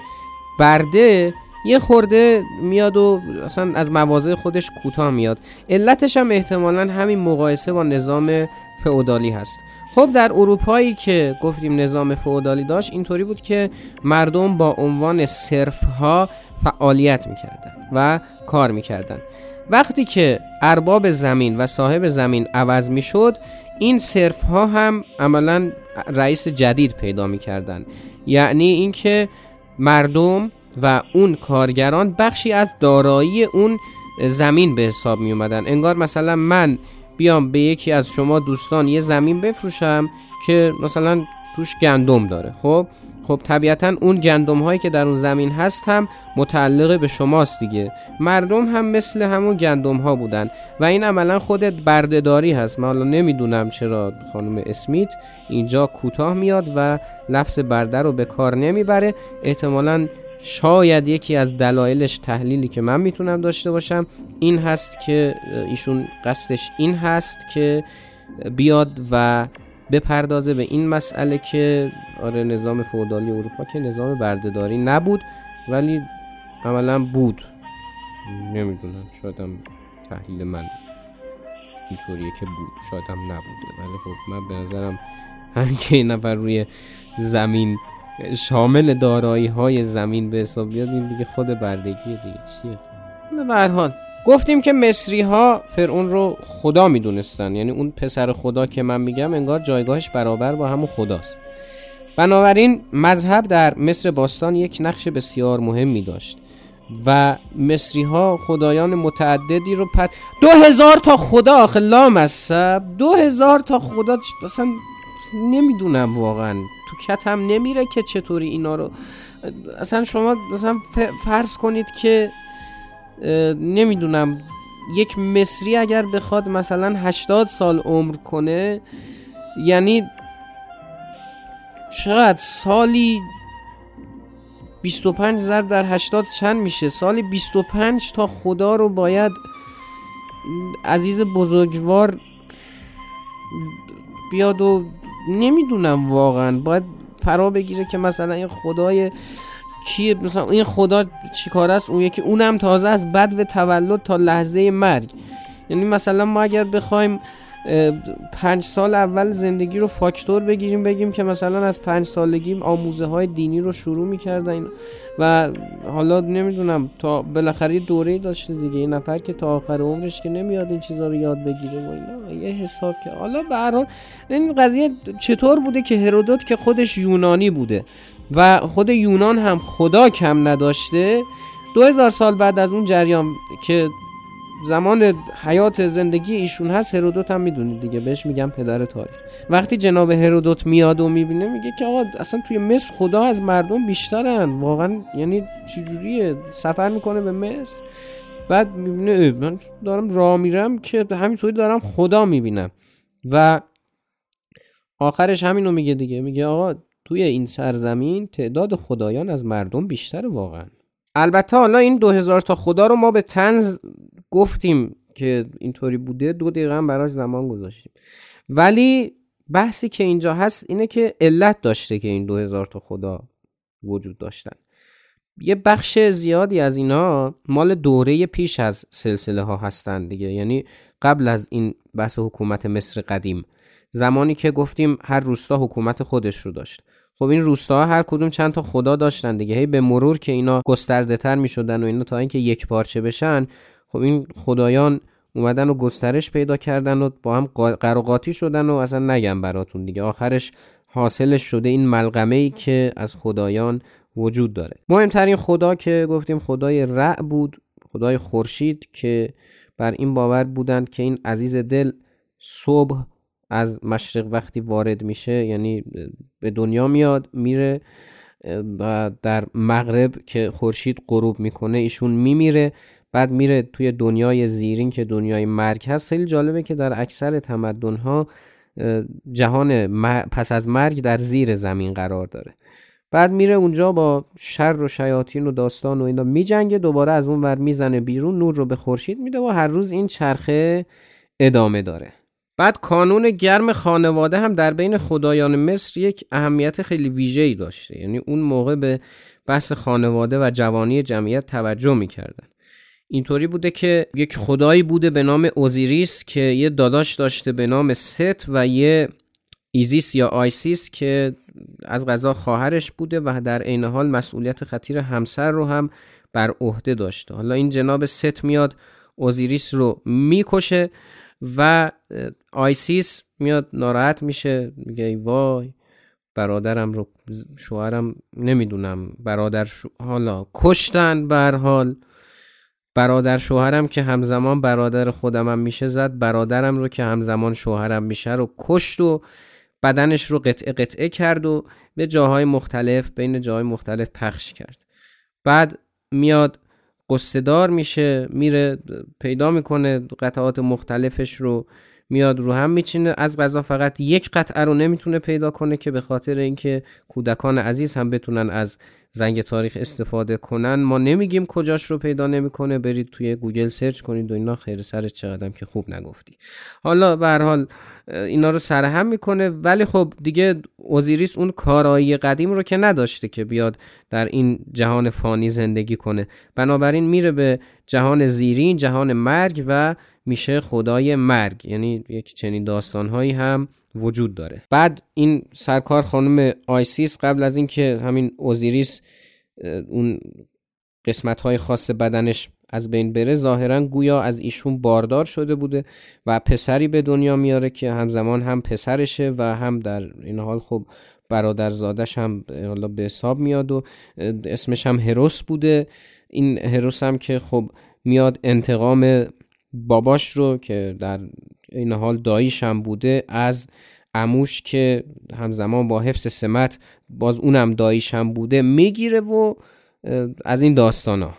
برده یه خورده میاد و اصلا از مواضع خودش کوتاه میاد. علتش هم احتمالا همین مقایسه با نظام فئودالی هست. خب در اروپایی که گفتیم نظام فئودالی داشت اینطوری بود که مردم با عنوان صرف ها فعالیت می‌کردن و کار می‌کردن. وقتی که ارباب زمین و صاحب زمین عوض می‌شد این صرف ها هم عملا رئیس جدید پیدا می‌کردن. یعنی اینکه مردم و اون کارگران بخشی از دارایی اون زمین به حساب می اومدن انگار مثلا من بیام به یکی از شما دوستان یه زمین بفروشم که مثلا توش گندم داره. خب؟ خب طبیعتا اون گندم هایی که در اون زمین هست هم متعلق به شماست دیگه. مردم هم مثل همون گندم ها بودن و این عملا خودت بردهداری هست. من حالا نمی‌دونم چرا خانم اسمیت اینجا کوتاه میاد و لفظ برده رو به کار نمی‌بره. احتمالا شاید یکی از دلایلش تحلیلی که من می‌تونم داشته باشم این هست که ایشون قصدش این هست که بیاد و بپردازه به این مسئله که آره نظام فودالی اروپا که نظام بردهداری نبود ولی عملا بود. نمی‌دونم شایدم تحلیل من اینطوریه که بود شایدم نبوده. ولی خب من به نظرم همین که نفر روی زمین شامل دارایی های زمین به حساب بیاد این دیگه خود بردگی دیگه چیه؟ به حال. گفتیم که مصری ها فرعون رو خدا می‌دونستن. یعنی اون پسر خدا که من میگم انگار جایگاهش برابر با همون خداست. بنابراین مذهب در مصر باستان یک نقش بسیار مهمی داشت و مصری ها خدایان متعددی رو پد دو هزار تا خدا آخه لامصب. دو هزار تا خدا اصلا نمی‌دونم واقعا. تو کتم نمیره که چطوری اینا رو اصلا شما مثلا فرض کنید که نمی‌دونم یک مصری اگر بخواد مثلا 80 سال عمر کنه یعنی چقدر سالی 25 ضرب در 80 چند میشه؟ سالی 25 تا خدا رو باید عزیز بزرگوار بیاد و نمی‌دونم واقعا باید فرا بگیره که مثلا این خدای کیه؟ مثلا این خدا چیکار است؟ اون یکی اونم تازه از بد و تولد تا لحظه مرگ. یعنی مثلا ما اگر بخوایم پنج سال اول زندگی رو فاکتور بگیریم بگیم که مثلا از پنج سالگی آموزه های دینی رو شروع می‌کردن و حالا نمی‌دونم تا بالاخره دوره داشته دیگه این نفر که تا آخر عمرش که نمیاد این چیزا رو یاد بگیره و اینا. یه حساب که حالا به این قضیه چطور بوده که هرودوت که خودش یونانی بوده؟ و خود یونان هم خدا کم نداشته. دو هزار سال بعد از اون جریان که زمان حیات زندگی ایشون هست هرودوت هم می‌دونید دیگه. بهش میگم پدر تاریخ. وقتی جناب هرودوت میاد و می‌بینه میگه که آقا اصلا توی مصر خدا از مردم بیشترن. واقعا یعنی چجوریه؟ سفر می‌کنه به مصر. بعد می‌بینه من دارم راه میرم که همینطوری دارم خدا می‌بینم. و آخرش همینو میگه دیگه. میگه آقا توی این سرزمین تعداد خدایان از مردم بیشتر واقعا. البته حالا این دو هزار تا خدا رو ما به تنز گفتیم که اینطوری بوده دو دقیقه هم براش زمان گذاشتیم. ولی بحثی که اینجا هست اینه که علت داشته که این دو هزار تا خدا وجود داشتن. یه بخش زیادی از اینا مال دوره پیش از سلسله ها هستن دیگه. یعنی قبل از این بحث حکومت مصر قدیم. زمانی که گفتیم هر روستا حکومت خودش رو داشت. خب این روستاها هر کدوم چند تا خدا داشتن دیگه. هی به مرور که اینا گسترده تر می شدن و اینا تا اینکه یک پارچه بشن خب این خدایان اومدن و گسترش پیدا کردن و با هم قراقاتی شدن و اصلا نگم براتون دیگه. آخرش حاصلش شده این ملغمه ای که از خدایان وجود داره. مهمترین خدا که گفتیم خدای رع بود خدای خورشید که بر این باور بودند که این عزیز دل صبح از مشرق وقتی وارد میشه یعنی به دنیا میاد میره و در مغرب که خورشید غروب می‌کنه ایشون میمیره بعد میره توی دنیای زیرین که دنیای مرگ هست. خیلی جالبه که در اکثر تمدن ها جهان پس از مرگ در زیر زمین قرار داره. بعد میره اونجا با شر و شیاطین و داستان و اینا میجنگه دوباره از اون ور می‌زنه بیرون نور رو به خورشید میده و هر روز این چرخه ادامه داره. بعد کانون گرم خانواده هم در بین خدایان مصر یک اهمیت خیلی ویژه‌ای داشته. یعنی اون موقع به بحث خانواده و جوانی جمعیت توجه می‌کردن. اینطوری بوده که یک خدایی بوده به نام اوزیریس که یه داداش داشته به نام ست و یه ایزیس یا آیسیس که از قضا خواهرش بوده و در عین حال مسئولیت خطیر همسر رو هم بر عهده داشته. حالا این جناب ست میاد اوزیریس رو می‌کشه و آیسیس میاد ناراحت میشه میگه وای برادرم رو شوهرم نمی‌دونم برادر شو... حالا کشتن بر حال. برادر شوهرم که همزمان برادر خودمم میشه زد برادرم رو که همزمان شوهرم میشه رو کشت و بدنش رو قطعه قطعه کرد و به جاهای مختلف بین جاهای مختلف پخش کرد. بعد میاد غصه‌دار میشه میره پیدا می‌کنه قطعات مختلفش رو. میاد رو هم میچینه. از قضا فقط یک قطعه رو نمی‌تونه پیدا کنه که به خاطر اینکه کودکان عزیز هم بتونن از زنگ تاریخ استفاده کنن. ما نمیگیم کجاش رو پیدا نمی‌کنه. برید توی گوگل سرچ کنید و اینا. خیر سر چقدر که خوب نگفتی. حالا به هر حال اینا رو سرهم می‌کنه. ولی خب دیگه اوزیریس اون کارایی قدیم رو که نداشته که بیاد در این جهان فانی زندگی کنه. بنابراین میره به جهان زیرین جهان مرگ و میشه خدای مرگ. یعنی یک چنین داستانهایی هم وجود داره. بعد این سرکار خانم آیسیس قبل از اینکه همین اوزیریس اون قسمت های خاص بدنش از بین بره ظاهرا گویا از ایشون باردار شده بوده و پسری به دنیا میاره که همزمان هم پسرشه و هم در این حال خب برادرزادش هم حالا به حساب میاد و اسمش هم هروس بوده. این هروس هم که خب میاد انتقام باباش رو که در این حال داییش هم بوده از اموش که همزمان با حفظ سمت باز اونم داییش هم بوده می‌گیره و از این داستان ها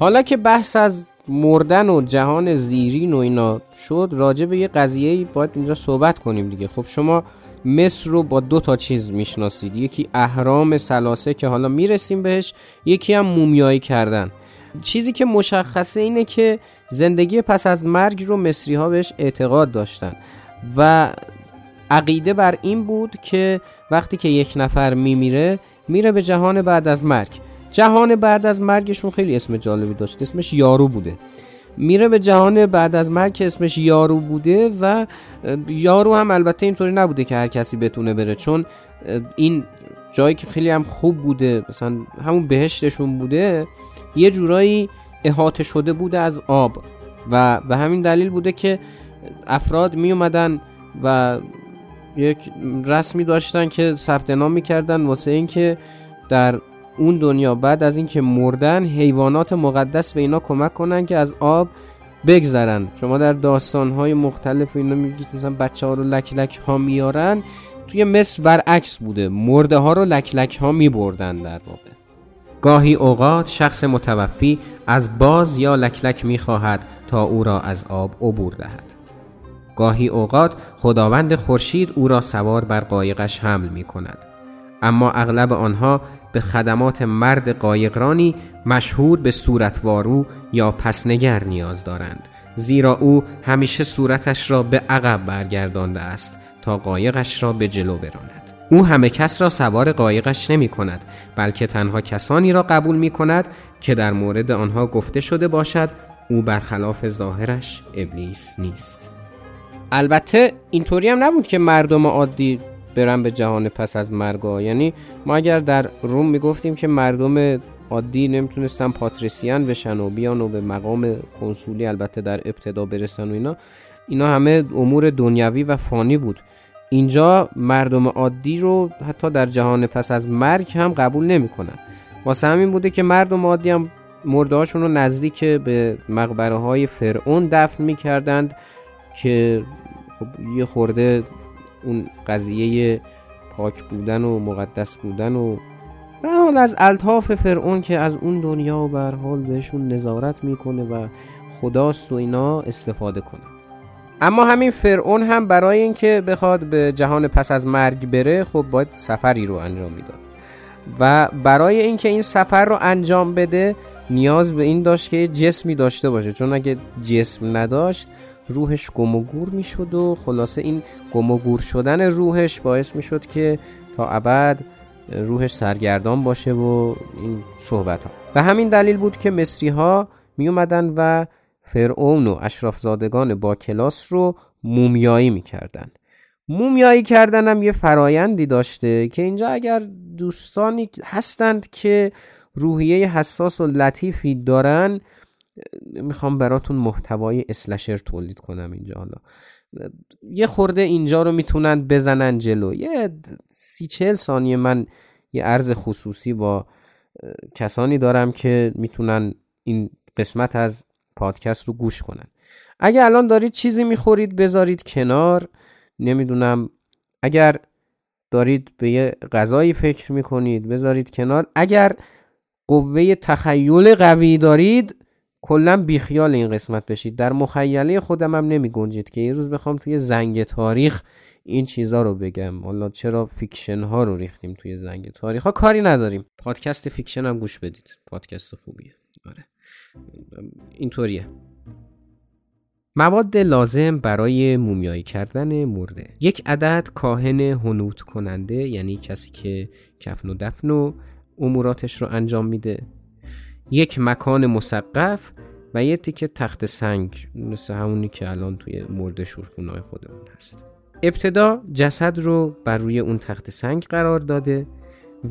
حالا که بحث از مردن و جهان زیرین و اینا شد راجع به یه قضیه باید اینجا صحبت کنیم دیگه. خب شما مصر رو با دو تا چیز می‌شناسید. یکی اهرام سلاسه که حالا می‌رسیم بهش یکی هم مومیایی کردن. چیزی که مشخصه اینه که زندگی پس از مرگ رو مصری ها بهش اعتقاد داشتن. و عقیده بر این بود که وقتی که یک نفر میمیره میره به جهان بعد از مرگ. جهان بعد از مرگشون خیلی اسم جالبی داشت. اسمش یارو بوده. میره به جهان بعد از مرگ اسمش یارو بوده و یارو هم البته اینطوری نبوده که هر کسی بتونه بره چون این جایی که خیلی هم خوب بوده مثلا همون بهشتشون بوده یه جورایی احاطه شده بوده از آب و به همین دلیل بوده که افراد می اومدن و یک رسمی داشتن که ثبت نام می‌کردن واسه اینکه در اون دنیا. بعد از اینکه مردن حیوانات مقدس به اینا کمک کنن که از آب بگذرن. شما در داستانهای مختلف اینا میگید مثلا بچه ها رو لک لک ها میارن توی مصر برعکس بوده. مرده ها رو لک لک ها میبردن در واقع. گاهی اوقات شخص متوفی از باز یا لکلک می‌خواهد تا او را از آب عبور دهد. گاهی اوقات خداوند خورشید او را سوار بر قایقش حمل می کند اما اغلب آنها به خدمات مرد قایقرانی مشهور به صورتوارو یا پسنگر نیاز دارند. زیرا او همیشه صورتش را به عقب برگردانده است تا قایقش را به جلو براند. او همه کس را سوار قایقش نمی کند بلکه تنها کسانی را قبول می کند که در مورد آنها گفته شده باشد او برخلاف ظاهرش ابلیس نیست. البته اینطوری هم نبود که مردم عادی برن به جهان پس از مرگا یعنی ما اگر در روم می‌گفتیم که مردم عادی نمی‌تونستن پاتریسیان بشن و بیان و به مقام کنسولی البته در ابتدا برسن و اینا اینا همه امور دنیوی و فانی بود. اینجا مردم عادی رو حتی در جهان پس از مرگ هم قبول نمی‌کنن. واسه همین بوده که مردم عادی هم مردهاشون رو نزدیک به مقبره های فرعون دفن می‌کردند که خب یه خورده اون قضیه پاک بودن و مقدس بودن و به حال از الطاف فرعون که از اون دنیا بر حال بهشون نظارت می‌کنه و خداست و اینا استفاده کنه. اما همین فرعون هم برای اینکه بخواد به جهان پس از مرگ بره خب باید سفری رو انجام می‌داد. و برای اینکه این سفر رو انجام بده نیاز به این داشت که جسمی داشته باشه. چون اگه جسم نداشت روحش گم و گور می‌شد و خلاصه این گم و گور شدن روحش باعث می‌شد که تا ابد روحش سرگردان باشه و این صحبت ها به همین دلیل بود که مصری ها می اومدن و فرعون و اشرافزادگان با کلاس رو مومیایی می‌کردن. مومیایی کردن هم یه فرایندی داشته که اینجا اگر دوستانی هستند که روحیه حساس و لطیفی دارن می‌خوام براتون محتوای اسلشر تولید کنم اینجا حالا. یه خورده اینجا رو می‌تونن بزنن جلو. یه سی چل ثانیه من یه عرض خصوصی با کسانی دارم که می‌تونن این قسمت از پادکست رو گوش کنن. اگر الان دارید چیزی می‌خورید بذارید کنار. نمی‌دونم. اگر دارید به یه غذایی فکر می‌کنید بذارید کنار. اگر قوه تخیل قوی دارید کلا بیخیال این قسمت بشید. در مخیله خودم هم نمی گنجید که یه روز بخوام توی زنگ تاریخ این چیزا رو بگم. حالا چرا fiction ها رو ریختیم توی زنگ تاریخ؟ ها کاری نداریم. پادکست Fiction هم گوش بدید. پادکست خوبیه. آره. اینطوریه. مواد لازم برای مومیایی کردن مرده. یک عدد کاهن هنوت کننده یعنی کسی که کفن و دفن و اموراتش رو انجام میده. یک مکان مسقف و یه تیکه تخت سنگ مثل همونی که الان توی مرده شورخونای خودمون هست. ابتدا جسد رو بر روی اون تخت سنگ قرار داده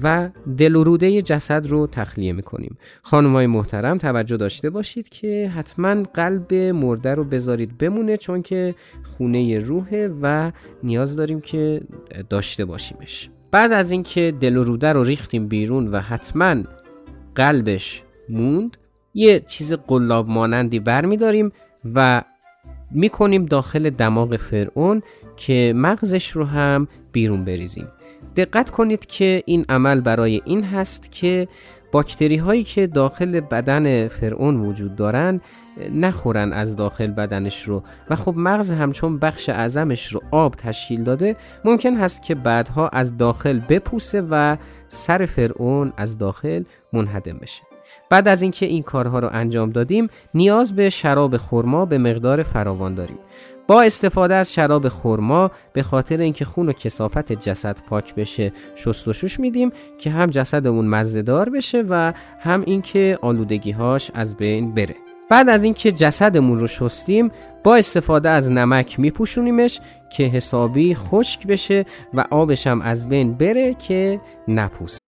و دل و جسد رو تخلیه می‌کنیم. خانمای محترم توجه داشته باشید که حتما قلب مرده رو بذارید بمونه چون که خونه روحه و نیاز داریم که داشته باشیمش. بعد از اینکه دل و روده رو ریختیم بیرون و حتما قلبش موند یه چیز قلاب مانندی برمیداریم و می‌کنیم داخل دماغ فرعون که مغزش رو هم بیرون بریزیم. دقت کنید که این عمل برای این هست که باکتری هایی که داخل بدن فرعون وجود دارن نخورن از داخل بدنش رو. و خب مغز همچون بخش اعظمش رو آب تشکیل داده ممکن هست که بعدها از داخل بپوسه و سر فرعون از داخل منهدم بشه. بعد از اینکه این کارها رو انجام دادیم نیاز به شراب خرما به مقدار فراوان داریم. با استفاده از شراب خرما به خاطر اینکه خون و کسافت جسد پاک بشه شست و شوش میدیم که هم جسدمون مزهدار بشه و هم اینکه آلودگیهاش از بین بره. بعد از اینکه جسدمون رو شستیم با استفاده از نمک میپوشونیمش که حسابی خشک بشه و آبش هم از بین بره که نپوست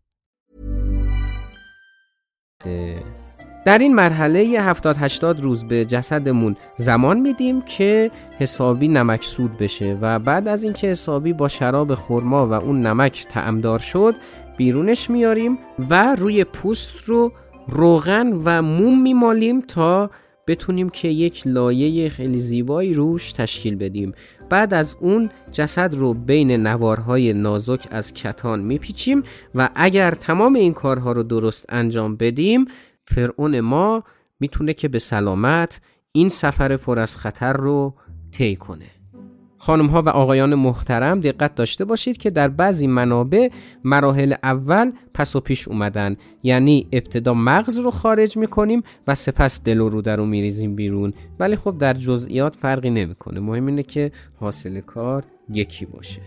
در این مرحله یه 70 80 روز به جسدمون زمان میدیم که حسابی نمک سود بشه و بعد از اینکه حسابی با شراب خرما و اون نمک تعمدار شد بیرونش میاریم و روی پوست رو روغن و موم میمالیم تا بتونیم که یک لایه خیلی زیبایی روش تشکیل بدیم. بعد از اون جسد رو بین نوارهای نازک از کتان میپیچیم و اگر تمام این کارها رو درست انجام بدیم فرعون ما می‌تونه که به سلامت این سفر پر از خطر رو طی کنه. خانم ها و آقایان محترم دقت داشته باشید که در بعضی منابع مراحل اول پس و پیش اومدن. یعنی ابتدا مغز رو خارج می‌کنیم و سپس دل و روده رو میریزیم بیرون. ولی خب در جزئیات فرقی نمی‌کنه. مهم اینه که حاصل کار یکی باشه.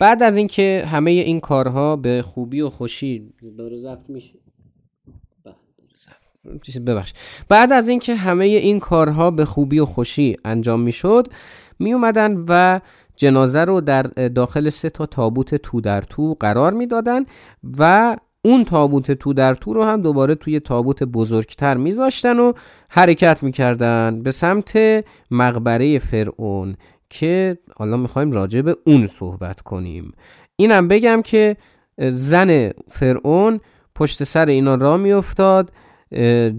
بعد از اینکه همه این کارها به خوبی و خوشی داره ضبط میشه. ببخش. بعد از اینکه همه این کارها به خوبی و خوشی انجام می‌شد می اومدن و جنازه رو در داخل سه تا تابوت تو در تو قرار می‌دادن و اون تابوت تو در تو رو هم دوباره توی تابوت بزرگتر میذاشتن و حرکت می‌کردن به سمت مقبره فرعون. که حالا می‌خوایم راجع به اون صحبت کنیم. اینم بگم که زن فرعون پشت سر اینا را میافتاد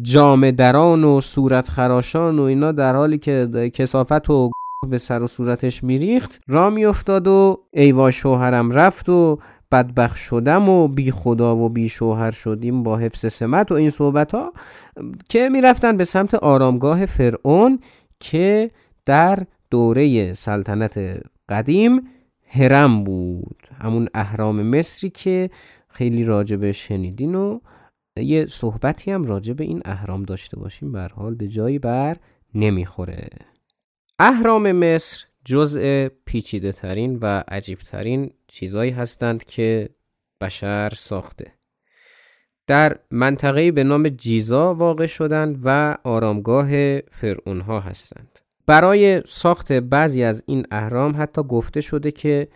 جام دران و صورت خراشان و اینا در حالی که کسافت و به سر و صورتش میریخت را میافتاد و ایوا شوهرم رفت و بدبخ شدم و بی خدا و بی شوهر شدیم با حفظ سمت و این صحبت ها که می‌رفتن به سمت آرامگاه فرعون که در دوره سلطنت قدیم هرم بود. همون اهرام مصری که خیلی راجبه شنیدین و یه صحبتی هم راجب این اهرام داشته باشیم. بر حال به جایی بر نمی‌خوره. اهرام مصر جزء پیچیده ترین و عجیب ترین چیزهایی هستند که بشر ساخته. در منطقه به نام جیزا واقع شدند و آرامگاه فرعون ها هستند. برای ساخت بعضی از این اهرام حتی گفته شده که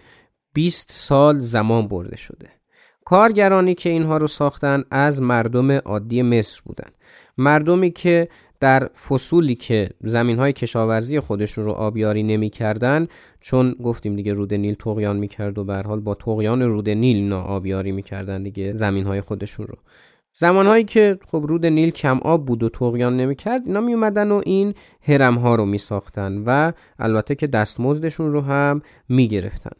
20 سال زمان برده شده. کارگرانی که اینها رو ساختن از مردم عادی مصر بودند مردمی که در فصولی که زمین های کشاورزی خودشون رو آبیاری نمی کردن چون گفتیم دیگه رود نیل تقیان می کرد و حال با تقیان رود نیل اینا آبیاری می کردن دیگه زمین های خودشون رو. زمانهایی که خب رود نیل کم آب بود و تقیان نمی‌کرد اینا می اومدن و این هرم ها رو می ساختن و البته که دستمزدشون رو هم می گرفتن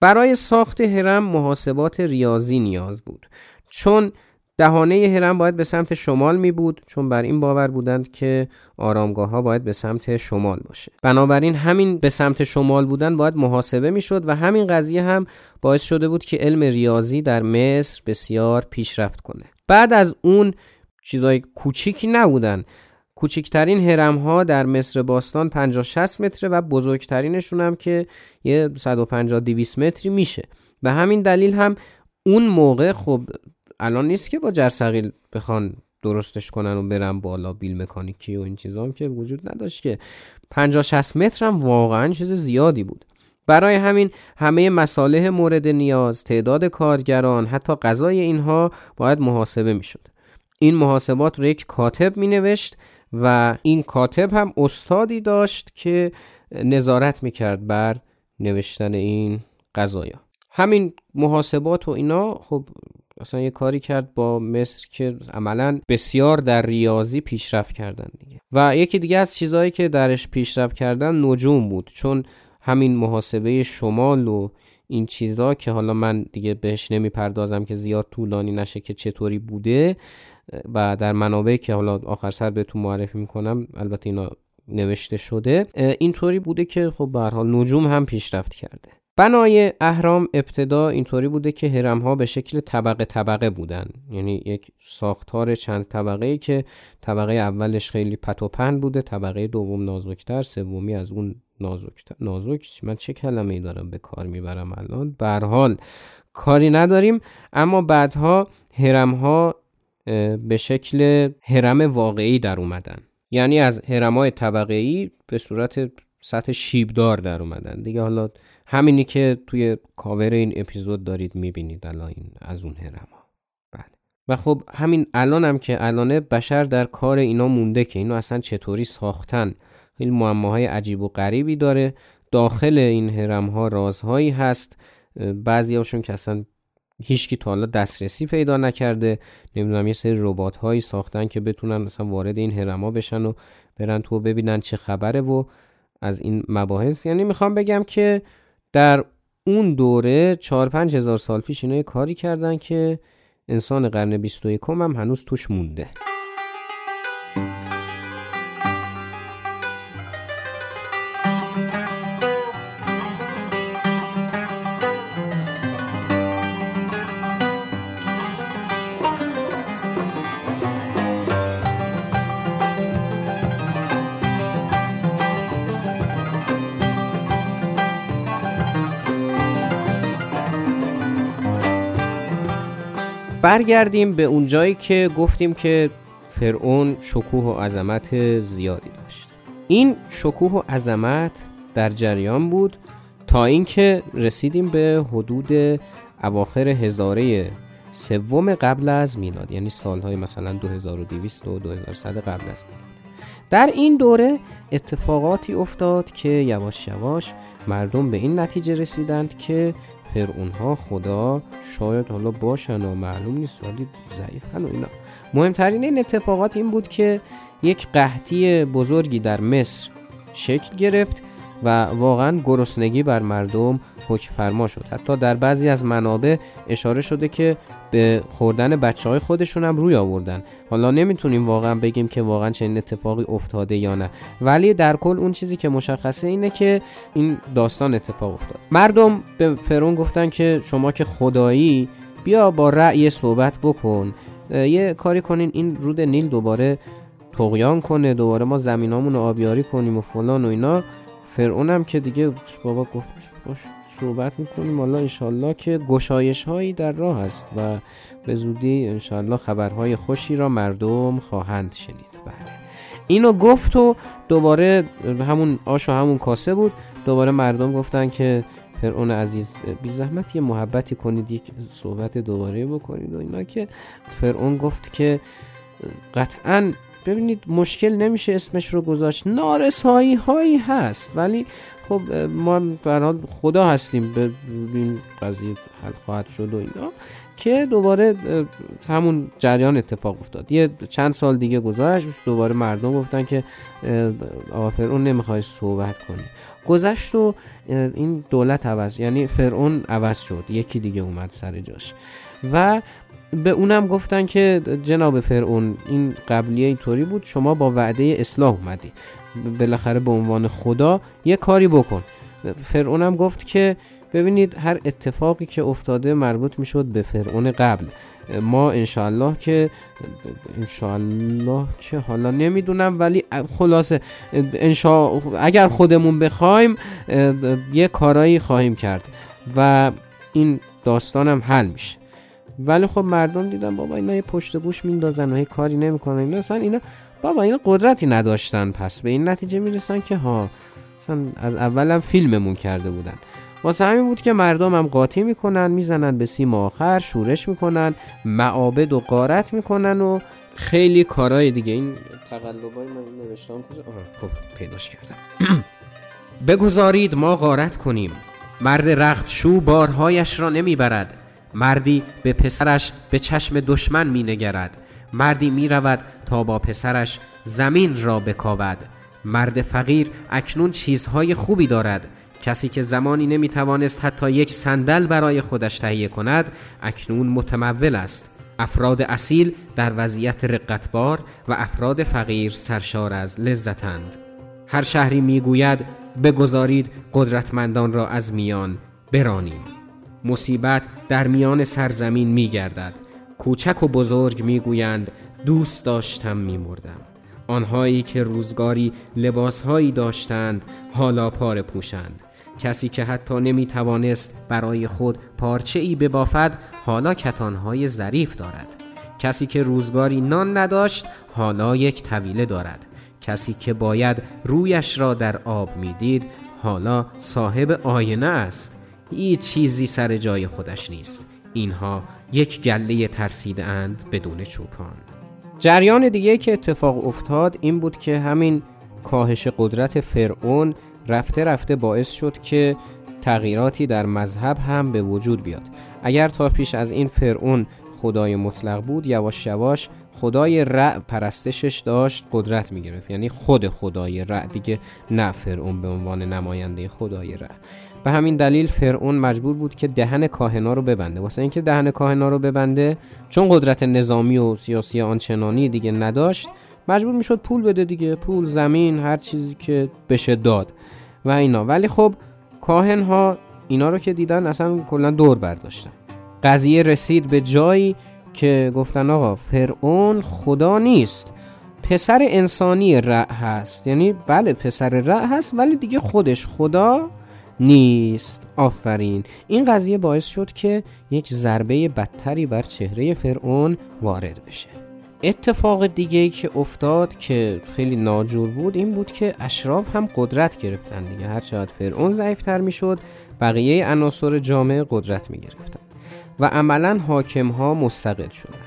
برای ساخت هرم محاسبات ریاضی نیاز بود. چون دهانه هرم باید به سمت شمال می بود چون بر این باور بودند که آرامگاه ها باید به سمت شمال باشه. بنابراین همین به سمت شمال بودن باید محاسبه می شد و همین قضیه هم باعث شده بود که علم ریاضی در مصر بسیار پیشرفت کنه. بعد از اون چیزای کوچیکی نبودن. کوچکترین هرم ها در مصر باستان 50 60 متره و بزرگترینشون هم که یه 150 200 متری میشه. به همین دلیل هم اون موقع خب الان نیست که با جرثقیل بخوان درستش کنن و برن بالا بیل مکانیکی و این چیزا هم که وجود نداشت که. 50 60 متر هم واقعا چیز زیادی بود. برای همین همه مصالح مورد نیاز تعداد کارگران حتی غذای اینها باید محاسبه می‌شد. این محاسبات رو یک کاتب می نوشت و این کاتب هم استادی داشت که نظارت می‌کرد بر نوشتن این قضایا همین محاسبات و اینا خب اصلا یه کاری کرد با مصر که عملا بسیار در ریاضی پیشرفت کردن دیگه. و یکی دیگه از چیزهایی که درش پیشرفت کردن نجوم بود چون همین محاسبه شمال و این چیزا که حالا من دیگه بهش نمی‌پردازم که زیاد طولانی نشه که چطوری بوده و در منابعی که حالا آخر سر بهتون معرفی می‌کنم البته اینا نوشته شده اینطوری بوده که خب به حال نجوم هم پیشرفت کرده. بنای اهرام ابتدا اینطوری بوده که هرم ها به شکل طبقه طبقه بودن. یعنی یک ساختار چند طبقه ای که طبقه اولش خیلی پتوپن بوده طبقه دوم نازکتر سومی از اون نازکتر نازک. من چه کلمه ای دارم به کار می‌برم الان؟ به حال کاری نداریم. اما بعدها هرم ها به شکل هرم واقعی در اومدن. یعنی از هرمای طبقه ای به صورت سطح شیبدار در اومدن. دیگه حالا همینی که توی کاور این اپیزود دارید می‌بینید الان این از اون هرما بله. و خب همین الان هم که الانه بشر در کار اینا مونده که اینو اصلا چطوری ساختن؟ خیلی معماهای عجیب و غریبی داره. داخل این هرم ها رازهایی هست. بعضی هاشون که اصلا هیچکی تا حالا دسترسی پیدا نکرده. نمی‌دونم یه سری ربات هایی ساختن که بتونن مثلا وارد این هرما بشن و برن تو ببینن چه خبره و از این مباحث. یعنی می‌خوام بگم که در اون دوره 4 5 هزار سال پیش اینا کاری کردن که انسان قرن 21 هم هنوز توش مونده. برگردیم به اون جایی که گفتیم که فرعون شکوه و عظمت زیادی داشت. این شکوه و عظمت در جریان بود تا اینکه رسیدیم به حدود اواخر هزاره سوم قبل از میلاد یعنی سالهای مثلا 2200 و 2100 قبل از میلاد. در این دوره اتفاقاتی افتاد که یواش یواش مردم به این نتیجه رسیدند که فرعون ها خدا شاید حالا باشن و معلوم نیست ولی ضعیفن و اینا. مهمترین این اتفاقات این بود که یک قحطی بزرگی در مصر شکل گرفت و واقعا گرسنگی بر مردم حکم فرما شد. حتی در بعضی از منابع اشاره شده که به خوردن بچه های خودشون هم روی آوردن. حالا نمی‌تونیم واقعا بگیم که واقعا چنین اتفاقی افتاده یا نه. ولی در کل اون چیزی که مشخصه اینه که این داستان اتفاق افتاد. مردم به فرون گفتن که شما که خدایی بیا با رأی صحبت بکن. یه کاری کنین این رود نیل دوباره تقیان کنه دوباره ما زمینامون رو آبیاری کنیم و فلان و اینا. فرعون هم که دیگه بابا گفت باش. صحبت می‌کنیم. حالا انشالله که گشایش هایی در راه است و به زودی انشالله خبرهای خوشی را مردم خواهند شنید. بله. اینو گفت و دوباره همون آش و همون کاسه بود. دوباره مردم گفتن که فرعون عزیز بی زحمت یه محبتی کنید یک صحبت دوباره بکنید. و اینا که فرعون گفت که قطعا ببینید مشکل نمیشه اسمش رو گذاشت. نارسایی هایی هست ولی خب ما برحال خدا هستیم به این قضیه حل خواهد شد و اینا که دوباره همون جریان اتفاق افتاد. یه چند سال دیگه گذشت دوباره مردم گفتن که آقا فرعون نمی‌خوای صحبت کنی. گذشت و این دولت عوض یعنی فرعون عوض شد یکی دیگه اومد سر جاش. و به اونم گفتن که جناب فرعون این قبلیه اینطوری بود شما با وعده اصلاح اومدی. بالاخره به عنوان خدا یه کاری بکن. فرعونم گفت که ببینید هر اتفاقی که افتاده مربوط می‌شد به فرعون قبل. ما انشالله که انشالله که حالا نمی‌دونم ولی خلاصه انشا اگر خودمون بخوایم یه کارایی خواهیم کرد و این داستانم حل میشه. ولی خب مردم دیدن بابا اینا یه پشت گوش میندازن و یه کاری نمی‌کنن. اینا اصلا اینا بابا اینا قدرتی نداشتن. پس به این نتیجه می‌رسن که ها اصلا از اولم فیلممون کرده بودن. واسه همین بود که مردم هم قاطی می‌کنن می‌زنن به سیم آخر شورش می‌کنن معابد و قارت می‌کنن و خیلی کارهای دیگه. این تقلبای من نوشتم کجا؟ خب پیداش کردم. بگذارید ما غارت کنیم. مرد رخت شو بارهایش را نمی‌برد. مردی به پسرش به چشم دشمن می نگرد مردی می رود تا با پسرش زمین را بکاود. مرد فقیر اکنون چیزهای خوبی دارد. کسی که زمانی نمی توانست حتی یک صندل برای خودش تهیه کند اکنون متمول است. افراد اصیل در وضعیت رقتبار و افراد فقیر سرشار از لذتند. هر شهری می‌گوید بگذارید قدرتمندان را از میان برانیم. مصیبت در میان سرزمین می گردد کوچک و بزرگ می گویند دوست داشتم می مردم آنهایی که روزگاری لباسهایی داشتند حالا پاره پوشند. کسی که حتی نمی توانست برای خود پارچه ای ببافد حالا کتانهای ظریف دارد. کسی که روزگاری نان نداشت حالا یک طویله دارد. کسی که باید رویش را در آب می‌دید حالا صاحب آینه است. هیچ چیزی سر جای خودش نیست. اینها یک گله ترسیده اند بدون چوپان. جریان دیگه که اتفاق افتاد این بود که همین کاهش قدرت فرعون رفته رفته باعث شد که تغییراتی در مذهب هم به وجود بیاد. اگر تا پیش از این فرعون خدای مطلق بود یواش یواش خدای رع پرستشش داشت قدرت می گرفت یعنی خود خدای رع دیگه نه فرعون به عنوان نماینده خدای رع به همین دلیل فرعون مجبور بود که دهن کاهنا رو ببنده. واسه اینکه دهن کاهنا رو ببنده چون قدرت نظامی و سیاسی آنچنانی دیگه نداشت مجبور می‌شد پول بده دیگه. پول زمین هر چیزی که بشه داد. و اینا. ولی خب کاهن ها اینا رو که دیدن اصلا کلا دور برداشتن. قضیه رسید به جایی که گفتن آقا فرعون خدا نیست. پسر انسانی رع هست. یعنی بله پسر رع هست ولی دیگه خودش خدا نیست. آفرین. این قضیه باعث شد که یک ضربه بدتری بر چهره فرعون وارد بشه. اتفاق دیگه که افتاد که خیلی ناجور بود این بود که اشراف هم قدرت گرفتن دیگه. هر چقدر فرعون ضعیفتر می‌شد بقیه عناصر جامعه قدرت می گرفتن و عملا حاکم ها مستقل شدن.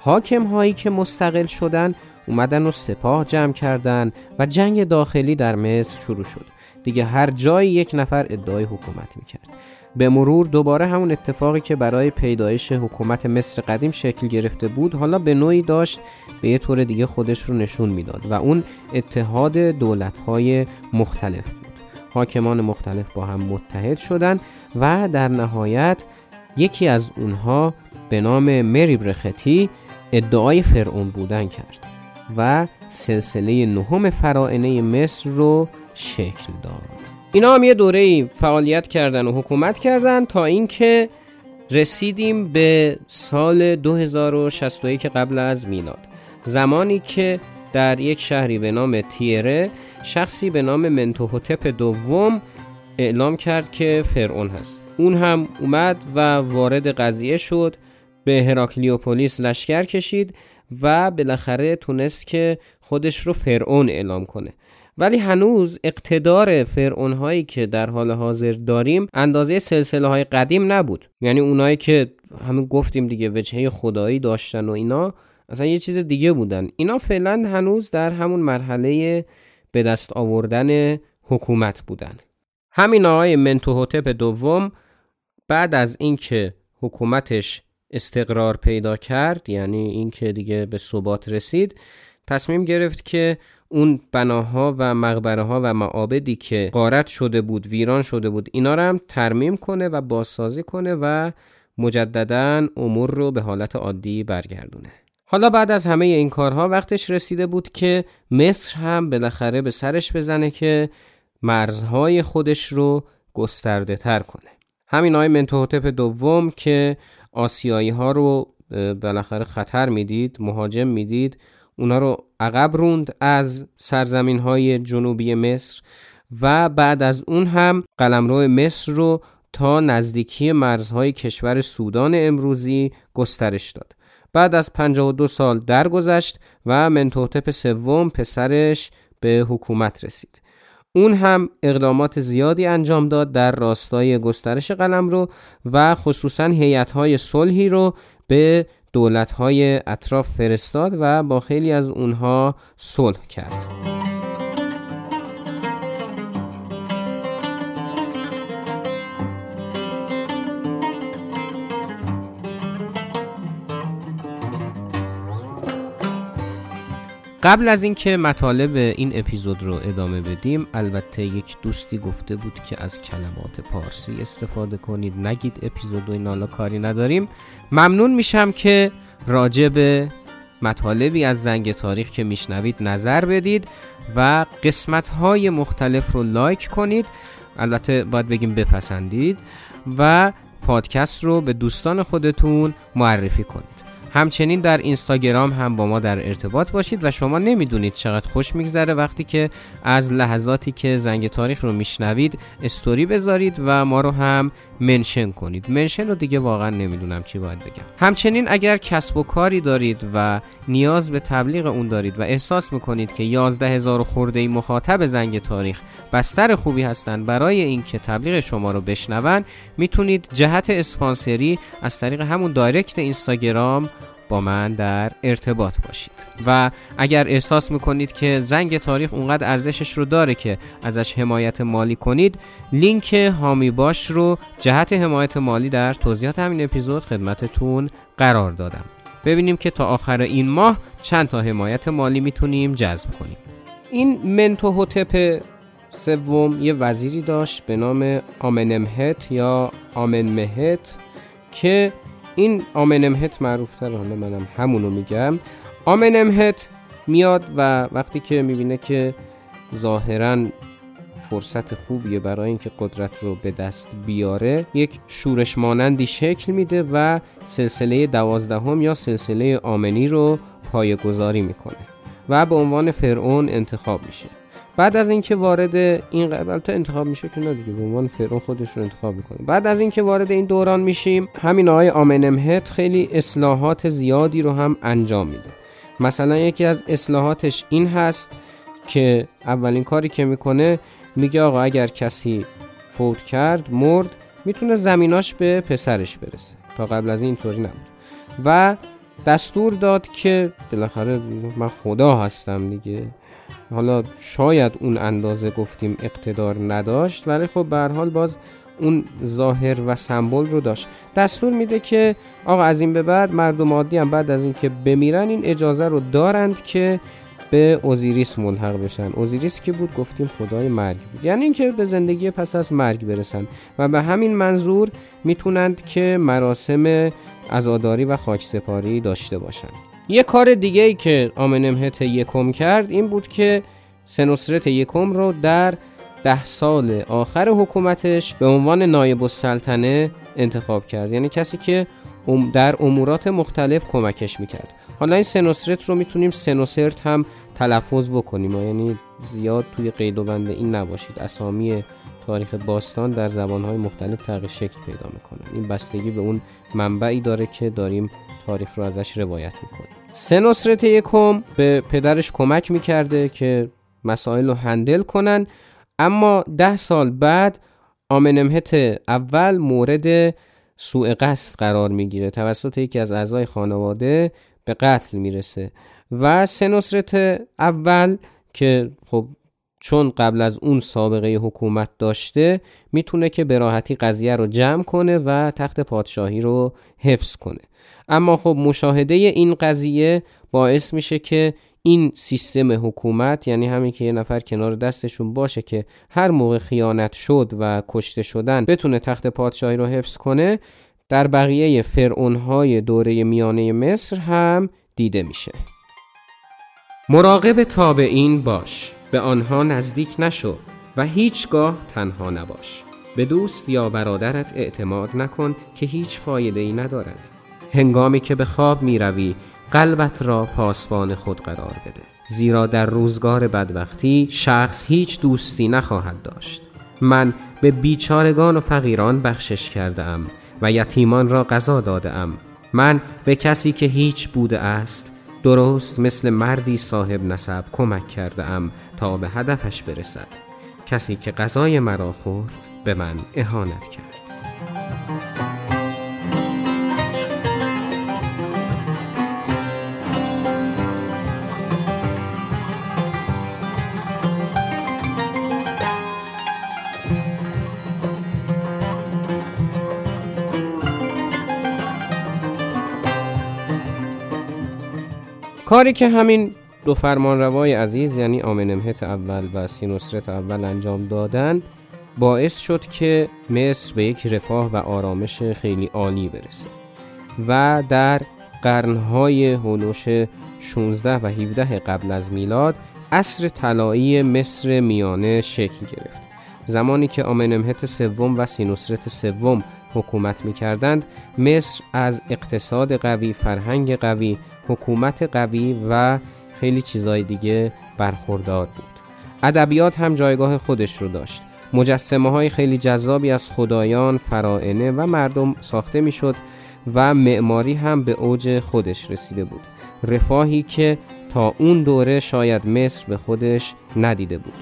حاکم هایی که مستقل شدن اومدن و سپاه جمع کردن و جنگ داخلی در مصر شروع شد. دیگه هر جایی یک نفر ادعای حکومت می‌کرد. به مرور دوباره همون اتفاقی که برای پیدایش حکومت مصر قدیم شکل گرفته بود حالا به نوعی داشت به یه طور دیگه خودش رو نشون می‌داد و اون اتحاد دولت‌های مختلف بود. حاکمان مختلف با هم متحد شدن و در نهایت یکی از اونها به نام مری برختی ادعای فرعون بودن کرد و سلسله نهم فرائنه مصر رو شکل داد. اینا هم یه دوره فعالیت کردن و حکومت کردن تا اینکه رسیدیم به سال 2061 قبل از میلاد. زمانی که در یک شهری به نام تیره شخصی به نام منتوهوتپ دوم اعلام کرد که فرعون هست. اون هم اومد و وارد قضیه شد به هراکلیوپولیس لشکر کشید و بالاخره تونست که خودش رو فرعون اعلام کنه. ولی هنوز اقتدار فرعون هایی که در حال حاضر داریم اندازه سلسله های قدیم نبود. یعنی اونایی که همین گفتیم دیگه وجهه خدایی داشتن و اینا اصلا یه چیز دیگه بودن. اینا فعلا هنوز در همون مرحله به دست آوردن حکومت بودن. همین آقای منتوهوتپ دوم بعد از اینکه حکومتش استقرار پیدا کرد یعنی اینکه دیگه به ثبات رسید تصمیم گرفت که اون بناها و مقبره ها و معابدی که غارت شده بود ویران شده بود اینا رو هم ترمیم کنه و بازسازی کنه و مجددا امور رو به حالت عادی برگردونه. حالا بعد از همه این کارها وقتش رسیده بود که مصر هم بالاخره به سرش بزنه که مرزهای خودش رو گسترده تر کنه. همین آقای منتوهوتپ دوم که آسیایی ها رو بالاخره خطر می‌دید مهاجم می‌دید اونا رو عقب روند از سرزمین های جنوبی مصر و بعد از اون هم قلمرو مصر رو تا نزدیکی مرزهای کشور سودان امروزی گسترش داد. بعد از 52 سال درگذشت و منتوتپ سوم پسرش به حکومت رسید. اون هم اقدامات زیادی انجام داد در راستای گسترش قلمرو و خصوصا هیئت‌های صلحی رو به دولت‌های اطراف فرستاد و با خیلی از اونها صلح کرد. قبل از اینکه مطالب این اپیزود رو ادامه بدیم البته یک دوستی گفته بود که از کلمات پارسی استفاده کنید. نگید اپیزود و این کاری نداریم. ممنون میشم که راجع به مطالبی از زنگ تاریخ که میشنوید نظر بدید و قسمت های مختلف رو لایک کنید. البته باید بگیم بپسندید و پادکست رو به دوستان خودتون معرفی کنید. همچنین در اینستاگرام هم با ما در ارتباط باشید و شما نمی‌دونید چقدر خوش میگذره وقتی که از لحظاتی که زنگ تاریخ رو میشنوید استوری بذارید و ما رو هم منشن کنید. منشن رو دیگه واقعا نمی‌دونم چی باید بگم. همچنین اگر کسب و کاری دارید و نیاز به تبلیغ اون دارید و احساس می‌کنید که 11 هزار خورده مخاطب زنگ تاریخ بستر خوبی هستند برای اینکه تبلیغ شما رو بشنون می‌تونید جهت اسپانسری از طریق همون دایرکت اینستاگرام با من در ارتباط باشید. و اگر احساس می‌کنید که زنگ تاریخ اونقدر ارزشش رو داره که ازش حمایت مالی کنید لینک هامی باش رو جهت حمایت مالی در توضیحات همین اپیزود خدمتتون قرار دادم. ببینیم که تا آخر این ماه چند تا حمایت مالی می‌تونیم جذب کنیم. این منتو هوتپ سوم یه وزیری داشت به نام آمنمهت یا آمنمهت که این آمنمهت معروف تر حالا منم همونو میگم. آمنمهت میاد و وقتی که می‌بینه که ظاهرا فرصت خوبیه برای اینکه قدرت رو به دست بیاره یک شورش مانندی شکل میده و سلسله دوازدهم یا سلسله آمنی رو پایگذاری می‌کنه و به عنوان فرعون انتخاب میشه. بعد از اینکه وارد این قبل تا انتخاب میشه که نه دیگه به عنوان فرعون خودش رو انتخاب می‌کنه بعد از اینکه وارد این دوران میشیم همین آقای آمنمهت خیلی اصلاحات زیادی رو هم انجام میده. مثلا یکی از اصلاحاتش این هست که اولین کاری که می‌کنه میگه آقا اگر کسی فوت کرد مرد می‌تونه زمیناش به پسرش برسه. تا قبل از این طوری نبود. و دستور داد که بالاخره من خدا هستم دیگه. حالا شاید اون اندازه گفتیم اقتدار نداشت ولی خب به حال باز اون ظاهر و سمبل رو داشت. دستور میده که آقا از این به بعد مردم عادی هم بعد از اینکه بمیرن این اجازه رو دارند که به اوزیریس ملحق بشن. اوزیریس که بود؟ گفتیم خدای مرگ بود. یعنی اینکه به زندگی پس از مرگ برسن. و به همین منظور می‌تونند که مراسم عزاداری و خاکسپاری داشته باشند یه کار دیگه ای که آمنمهت یکم کرد این بود که سنوسرت یکم رو در ده سال آخر حکومتش به عنوان نایب السلطنه انتخاب کرد. یعنی کسی که در امورات مختلف کمکش می‌کرد. حالا این سنوسرت رو می‌تونیم سنوسرت هم تلفظ بکنیم. یعنی زیاد توی قید و بند این نباشید. اسامی تاریخ باستان در زبانهای مختلف تغییر شکل پیدا می‌کنن این بستگی به اون منبعی داره که داریم تاریخ رو ازش روایت می‌کنیم. سنوسرت یکم به پدرش کمک می‌کرده که مسائل رو هندل کنن. اما ده سال بعد آمنمهت اول مورد سوء قصد قرار می‌گیره. توسط یکی از اعضای خانواده به قتل می‌رسه. و سنوسرت اول که خب چون قبل از اون سابقه حکومت داشته می‌تونه که به راحتی قضیه رو جمع کنه و تخت پادشاهی رو حفظ کنه. اما خب مشاهده این قضیه باعث میشه که این سیستم حکومت یعنی همین که یه نفر کنار دستشون باشه که هر موقع خیانت شد و کشته شدن بتونه تخت پادشاهی رو حفظ کنه در بقیه فرعونهای دوره میانه مصر هم دیده میشه. مراقب تابعین باش به آنها نزدیک نشو و هیچگاه تنها نباش. به دوست یا برادرت اعتماد نکن که هیچ فایده ای ندارد. هنگامی که به خواب می روی قلبت را پاسبان خود قرار بده. زیرا در روزگار بدبختی شخص هیچ دوستی نخواهد داشت. من به بیچارگان و فقیران بخشش کرده ام و یتیمان را غذا داده ام من به کسی که هیچ بوده است درست مثل مردی صاحب نسب کمک کرده ام تا به هدفش برسد. کسی که غذای مرا خورد به من اهانت کرد. کاری که همین دو فرمانروای عزیز یعنی آمنمهت اول و سینوسرت اول انجام دادن باعث شد که مصر به یک رفاه و آرامش خیلی عالی برسه. و در قرنهای هولوش 16 و 17 قبل از میلاد عصر طلایی مصر میانه شکل گرفت. زمانی که آمنمهت سوم و سینوسرت سوم حکومت می کردند مصر از اقتصاد قوی، فرهنگ قوی، حکومت قوی و خیلی چیزای دیگه برخوردار بود. ادبیات هم جایگاه خودش رو داشت. مجسمه های خیلی جذابی از خدایان، فرائنه و مردم ساخته می‌شد و معماری هم به اوج خودش رسیده بود. رفاهی که تا اون دوره شاید مصر به خودش ندیده بود.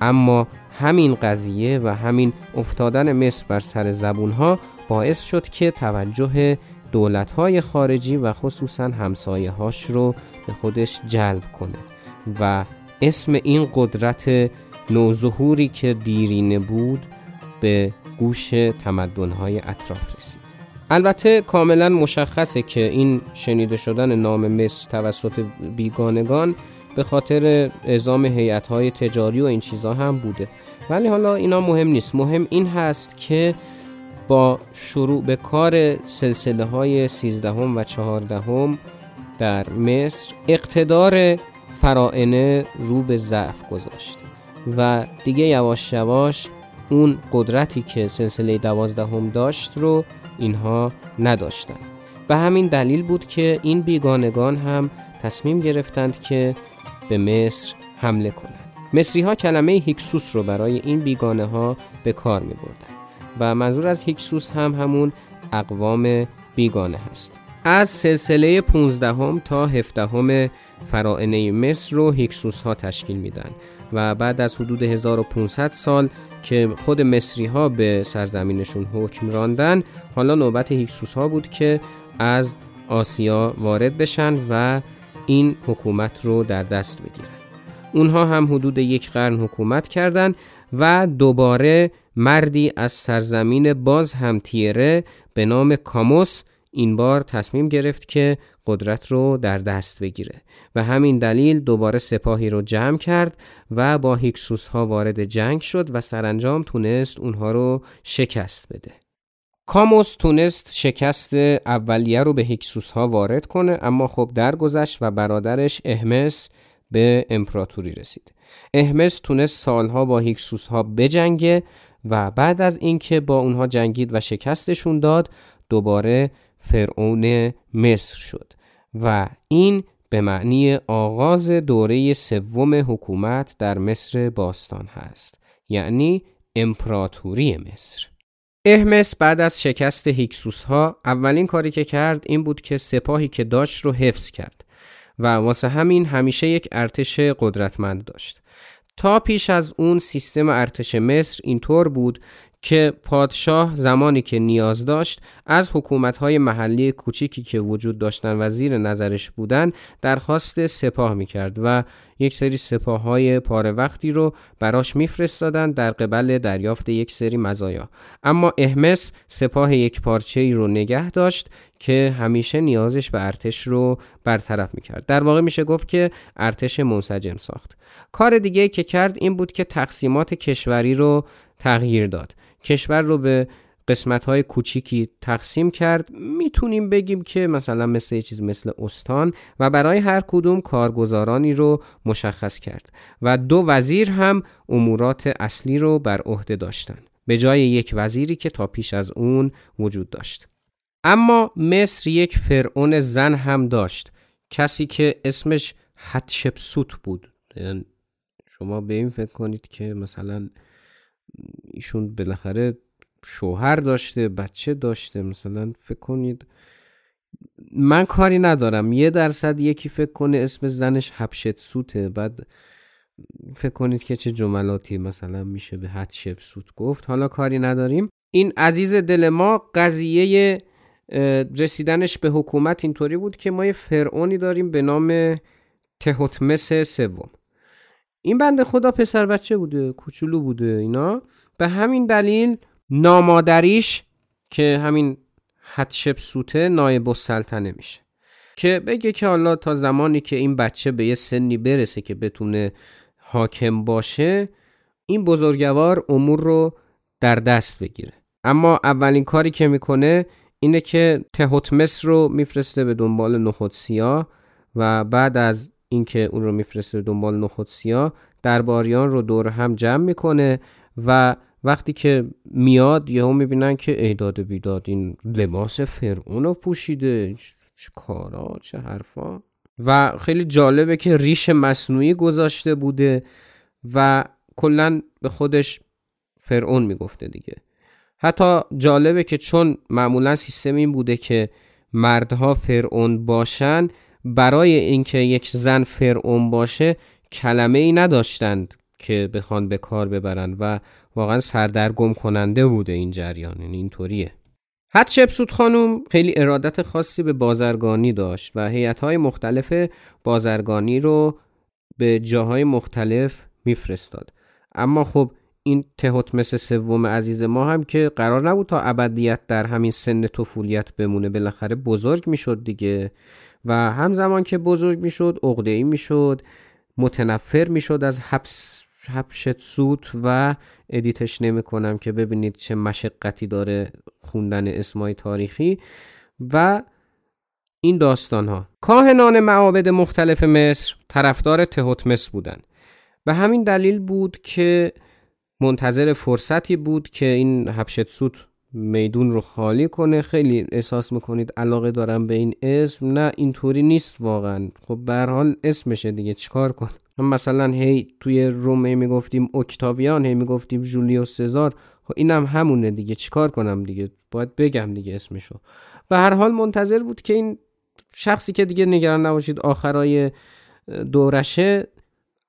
اما همین قضیه و همین افتادن مصر بر سر زبون ها باعث شد که توجه دولت های خارجی و خصوصا همسایه هاش رو به خودش جلب کنه و اسم این قدرت نوظهوری که دیرینه بود به گوش تمدن های اطراف رسید. البته کاملا مشخصه که این شنیده شدن نام مصر توسط بیگانگان به خاطر اعزام هیئت های تجاری و این چیزها هم بوده. ولی حالا اینا مهم نیست. مهم این هست که با شروع به کار سلسله های سیزدهم و چهاردهم در مصر اقتدار فرائنه رو به ضعف گذاشت و دیگه یواش یواش اون قدرتی که سلسله دوازدهم داشت رو اینها نداشتن. به همین دلیل بود که این بیگانگان هم تصمیم گرفتند که به مصر حمله کنند. مصری ها کلمه هیکسوس رو برای این بیگانه ها به کار می بردن و منظور از هیکسوس هم همون اقوام بیگانه هست. از سلسله 15 هم تا 17 هم فرائنه مصر رو هیکسوس ها تشکیل میدن و بعد از حدود 1500 سال که خود مصری ها به سرزمینشون حکم راندن حالا نوبت هیکسوس ها بود که از آسیا وارد بشن و این حکومت رو در دست بگیرن. اونها هم حدود یک قرن حکومت کردند و دوباره مردی از سرزمین باز هم تیره به نام کاموس این بار تصمیم گرفت که قدرت رو در دست بگیره و همین دلیل دوباره سپاهی رو جمع کرد و با هیکسوس ها وارد جنگ شد و سرانجام تونست اونها رو شکست بده. کاموس تونست شکست اولیه رو به هیکسوس ها وارد کنه اما خب درگذشت و برادرش احمس به امپراتوری رسید. احمس تونست سالها با هیکسوس ها بجنگه و بعد از اینکه با اونها جنگید و شکستشون داد دوباره فرعون مصر شد و این به معنی آغاز دوره سوم حکومت در مصر باستان هست یعنی امپراتوری مصر. احمس بعد از شکست هیکسوس ها اولین کاری که کرد این بود که سپاهی که داشت رو حفظ کرد و واسه همین همیشه یک ارتش قدرتمند داشت. تا پیش از اون سیستم ارتش مصر اینطور بود که پادشاه زمانی که نیاز داشت از حکومتهای محلی کوچیکی که وجود داشتن و زیر نظرش بودن درخواست سپاه می‌کرد و یک سری سپاه های پاره وقتی رو براش میفرستادن در قبل دریافت یک سری مزایا. اما احمس سپاه یک پارچه ای رو نگه داشت که همیشه نیازش به ارتش رو برطرف می‌کرد. در واقع میشه گفت که ارتش منسجم ساخت. کار دیگه که کرد این بود که تقسیمات کشوری رو تغییر داد. کشور رو به قسمت های کوچیکی تقسیم کرد. می‌تونیم بگیم که مثلا مثل چیز مثل استان و برای هر کدوم کارگزارانی رو مشخص کرد و دو وزیر هم امورات اصلی رو بر عهده داشتن به جای یک وزیری که تا پیش از اون وجود داشت. اما مصر یک فرعون زن هم داشت. کسی که اسمش حتشپسوت بود. یعنی شما به این فکر کنید که مثلا ایشون بالاخره شوهر داشته بچه داشته مثلا فکر کنید. من کاری ندارم. یه درصد یکی فکر کنه اسم زنش حبشت سوته. بعد فکر کنید که چه جملاتی مثلا میشه به حد سوت گفت. حالا کاری نداریم. این عزیز دل ما قضیه رسیدنش به حکومت اینطوری بود که ما یه فرعونی داریم به نام تهوتمس سوم. این بنده خدا پسر بچه بوده کوچولو بوده اینا. به همین دلیل نامادریش که همین حتشب سوته نایب السلطنه میشه. که بگه که حالا تا زمانی که این بچه به یه سنی برسه که بتونه حاکم باشه این بزرگوار امور رو در دست بگیره. اما اولین کاری که می‌کنه اینه که تهوتمس رو میفرسته به دنبال نخود سیاه و بعد از اینکه اون رو میفرسته دنبال نخود سیاه درباریان رو دور هم جمع می‌کنه و وقتی که میاد یهو می‌بینن که ایداد بیداد این لباس فرعون رو پوشیده. چه کارا چه حرفا. و خیلی جالبه که ریش مصنوعی گذاشته بوده و کلا به خودش فرعون می‌گفته دیگه. حتی جالبه که چون معمولا سیستم این بوده که مردها فرعون باشن برای اینکه یک زن فرعون باشه کلمه ای نداشتند. که بخوان به کار ببرن و واقعا سردرگم کننده بوده این جریان یعنی اینطوریه. حتشپسوت خانم خیلی ارادت خاصی به بازرگانی داشت و های مختلف بازرگانی رو به جاهای مختلف میفرستاد. اما خب این تهوتمس سوم عزیز ما هم که قرار نبود تا ابدیت در همین سن طفولیت بمونه بالاخره بزرگ می‌شد دیگه. و همزمان که بزرگ می‌شد عقده ای می‌شد متنفر می‌شد از حبس حبشت سوت و ادیتش نمی کنم که ببینید چه مشقتی داره خوندن اسمای تاریخی و این داستان ها کاهنان معابد مختلف مصر طرفدار تهوتمس بودن به همین دلیل بود که منتظر فرصتی بود که این حبشت سوت میدون رو خالی کنه. خیلی احساس می‌کنید علاقه دارم به این اسم؟ نه اینطوری نیست واقعا. خب به حال اسمشه دیگه. چیکار کن مثلا هی توی روم هی می‌گفتیم اکتاویان هی می‌گفتیم جولیوس سزار خب اینم همونه دیگه. چیکار کنم دیگه؟ باید بگم دیگه اسمشو. و هر حال منتظر بود که این شخصی که دیگه نگران نباشید آخرای دورشه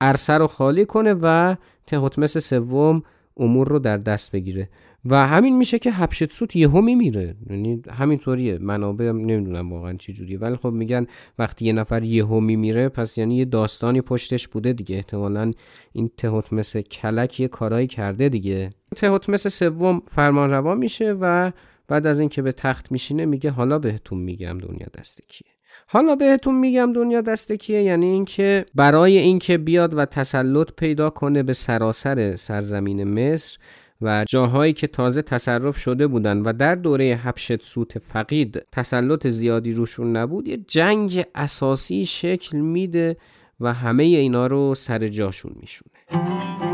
عرصه رو خالی کنه و تهوتمس سوم امور رو در دست بگیره. و همین میشه که حبشتسوت یهو میمیره. یعنی همینطوریه. منابع نمی‌دونم واقعا چی جوریه. ولی خب میگن وقتی یه نفر یهو میمیره پس یعنی یه داستانی پشتش بوده دیگه. احتمالا این تهوتمس کلک یه کارایی کرده دیگه. تهوتمس سوم فرمان روا میشه و بعد از اینکه به تخت میشینه میگه حالا بهتون میگم دنیا دست کیه. حالا بهتون میگم دنیا دست کیه؟ یعنی اینکه برای اینکه بیاد و تسلط پیدا کنه به سراسر سرزمین مصر و جاهایی که تازه تصرف شده بودن و در دوره حبشت سوت فقید تسلط زیادی روشون نبود یه جنگ اساسی شکل میده و همه اینا رو سر جاشون میشونه.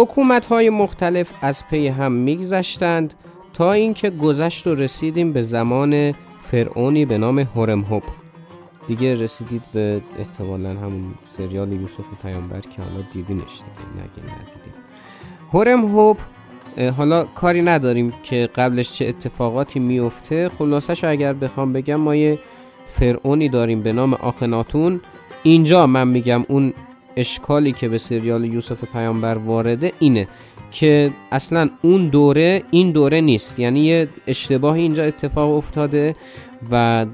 حکومت های مختلف از پی هم میگذشتند تا اینکه گذشت و رسیدیم به زمان فرعونی به نام هورم هوب. دیگه رسیدید به احتمالا همون سریال یوسف پیامبر که حالا دیدینش دیگه نگه ندیدیم. هورم هوب حالا کاری نداریم که قبلش چه اتفاقاتی میفته خلاصش اگر بخوام بگم ما یه فرعونی داریم به نام آخناتون. اینجا من میگم اون اشکالی که به سریال یوسف پیامبر وارده اینه که اصلا اون دوره این دوره نیست. یعنی یه اشتباه اینجا اتفاق افتاده و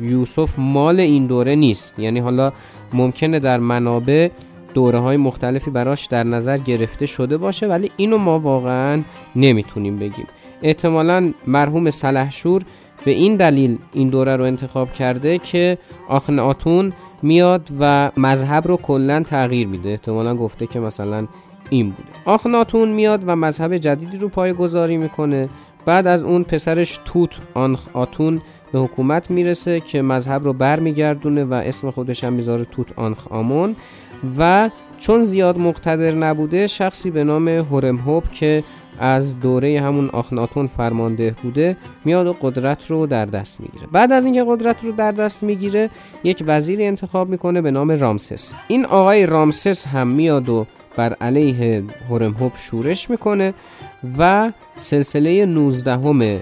یوسف مال این دوره نیست. یعنی حالا ممکنه در منابع دوره های مختلفی براش در نظر گرفته شده باشه ولی اینو ما واقعا نمی‌تونیم بگیم. احتمالا مرحوم سلحشور به این دلیل این دوره رو انتخاب کرده که آخن آتون میاد و مذهب رو کلا تغییر میده. احتمالا گفته که مثلا این بوده. آخناتون میاد و مذهب جدیدی رو پای گذاری می‌کنه. بعد از اون پسرش توت آنخ آتون به حکومت می‌رسه که مذهب رو برمیگردونه و اسم خودش هم می‌ذاره توت آنخ آمون و چون زیاد مقتدر نبوده شخصی به نام هورم هوب که از دوره همون آخناتون فرمانده بوده میاد و قدرت رو در دست می‌گیره. بعد از اینکه قدرت رو در دست می‌گیره یک وزیر انتخاب می‌کنه به نام رامسس. این آقای رامسس هم میاد و بر علیه هورم هوب شورش می‌کنه و سلسله 19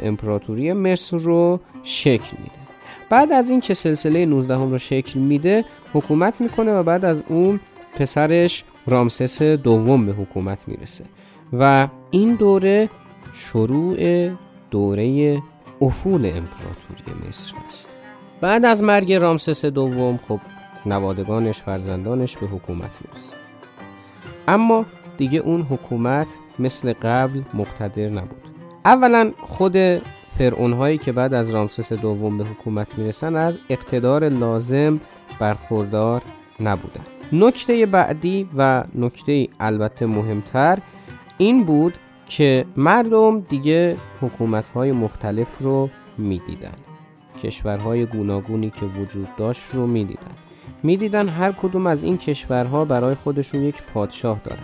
امپراتوری مصر رو شکل میده. بعد از این که سلسله 19 رو شکل میده حکومت می‌کنه و بعد از اون پسرش رامسس دوم به حکومت می‌رسه. و این دوره شروع دوره افول امپراتوری مصر است. بعد از مرگ رامسس دوم خب نوادگانش فرزندانش به حکومت می‌رسه. اما دیگه اون حکومت مثل قبل مقتدر نبود. اولا خود فرعون هایی که بعد از رامسس دوم به حکومت می‌رسن از اقتدار لازم برخوردار نبودن. نکته بعدی و نکته البته مهمتر این بود که مردم دیگه حکومت های مختلف رو می‌دیدن. کشورهای گوناگونی که وجود داشت رو می‌دیدن. می‌دیدن هر کدوم از این کشورها برای خودشون یک پادشاه دارن.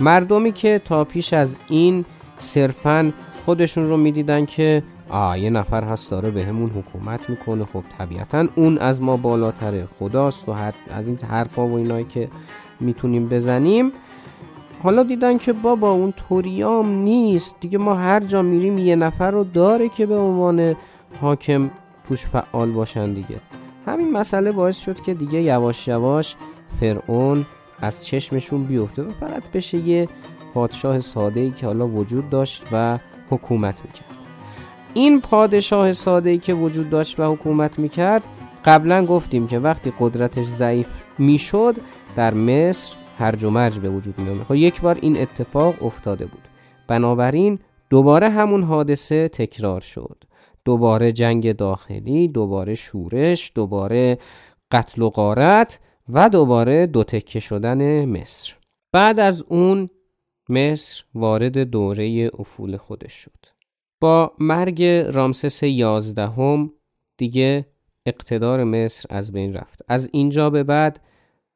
مردمی که تا پیش از این صرفا خودشون رو می‌دیدن که آه یه نفر هست داره به همون حکومت می‌کنه خب طبیعتا اون از ما بالاتره خداست و از این حرفا و اینایی که می‌تونیم بزنیم. حالا دیدن که بابا اون توریام نیست. دیگه ما هر جا میریم یه نفر رو داره که به عنوان حاکم توش فعال باشن دیگه. همین مسئله باعث شد که دیگه یواش یواش فرعون از چشمشون بیفته و فقط بشه یه پادشاه ساده ای که حالا وجود داشت و حکومت می‌کرد. این پادشاه ساده ای که وجود داشت و حکومت می‌کرد قبلا گفتیم که وقتی قدرتش ضعیف می‌شد در مصر هرج و مرج به وجود می خب یک بار این اتفاق افتاده بود. بنابراین دوباره همون حادثه تکرار شد. دوباره جنگ داخلی دوباره شورش دوباره قتل و غارت و دوباره دو تکه شدن مصر. بعد از اون مصر وارد دوره افول خودش شد. با مرگ رامسس یازدهم دیگه اقتدار مصر از بین رفت. از اینجا به بعد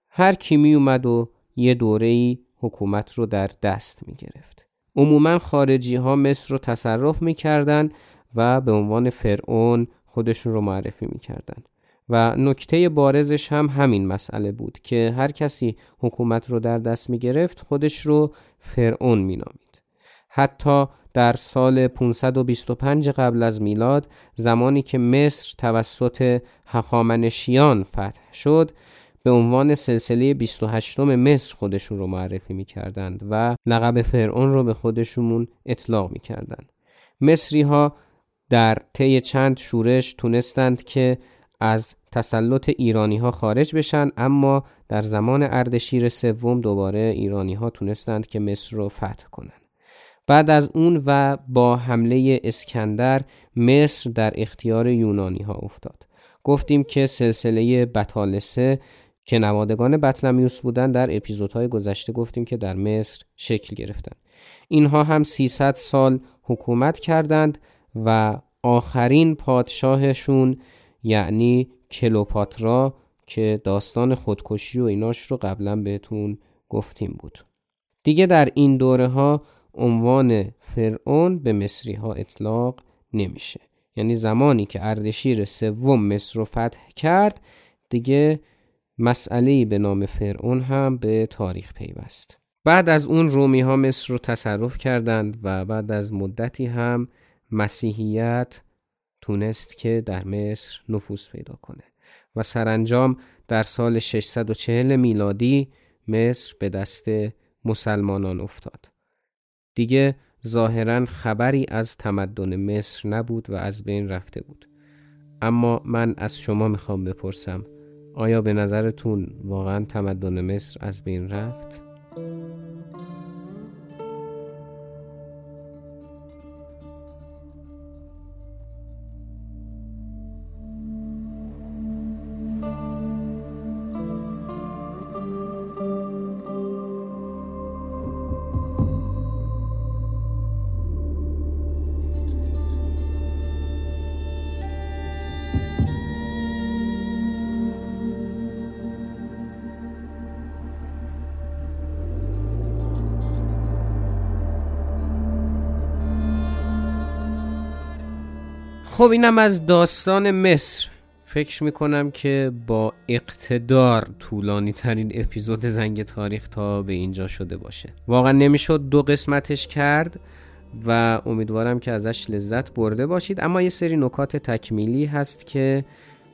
هر کی می اومد و یه دوره حکومت رو در دست می گرفت. عموما خارجی ها مصر رو تصرف می کردن و به عنوان فرعون خودشون رو معرفی می کردن. و نکته بارزش هم همین مسئله بود که هر کسی حکومت رو در دست می گرفت خودش رو فرعون می نامید. حتی در سال 525 قبل از میلاد زمانی که مصر توسط هخامنشیان فتح شد به عنوان سلسله 28 مصر خودشون رو معرفی می کردند و لقب فرعون رو به خودشون اطلاق می کردند. مصری ها در طی چند شورش تونستند که از تسلط ایرانی ها خارج بشن اما در زمان اردشیر سوم دوباره ایرانی ها تونستند که مصر رو فتح کنند. بعد از اون و با حمله اسکندر مصر در اختیار یونانی ها افتاد. گفتیم که سلسله بطالسه که نوادگان بطلمیوس بودن در اپیزودهای گذشته گفتیم که در مصر شکل گرفتن. اینها هم 300 سال حکومت کردند و آخرین پادشاهشون یعنی کلوپاترا که داستان خودکشی و ایناش رو قبلا بهتون گفتیم بود. دیگه در این دوره ها عنوان فرعون به مصری ها اطلاق نمیشه. یعنی زمانی که اردشیر سوم مصر رو فتح کرد دیگه مسئله به نام فرعون هم به تاریخ پیوست. بعد از اون رومی ها مصر رو تصرف کردند و بعد از مدتی هم مسیحیت تونست که در مصر نفوذ پیدا کنه و سرانجام در سال 640 میلادی مصر به دست مسلمانان افتاد. دیگه ظاهرا خبری از تمدن مصر نبود و از بین رفته بود. اما من از شما می‌خوام بپرسم آیا به نظرتون واقعا تمدن مصر از بین رفت؟ خب اینم از داستان مصر. فکر می‌کنم که با اقتدار طولانی ترین اپیزود زنگ تاریخ تا به اینجا شده باشه. واقعا نمی‌شد دو قسمتش کرد و امیدوارم که ازش لذت برده باشید. اما یه سری نکات تکمیلی هست که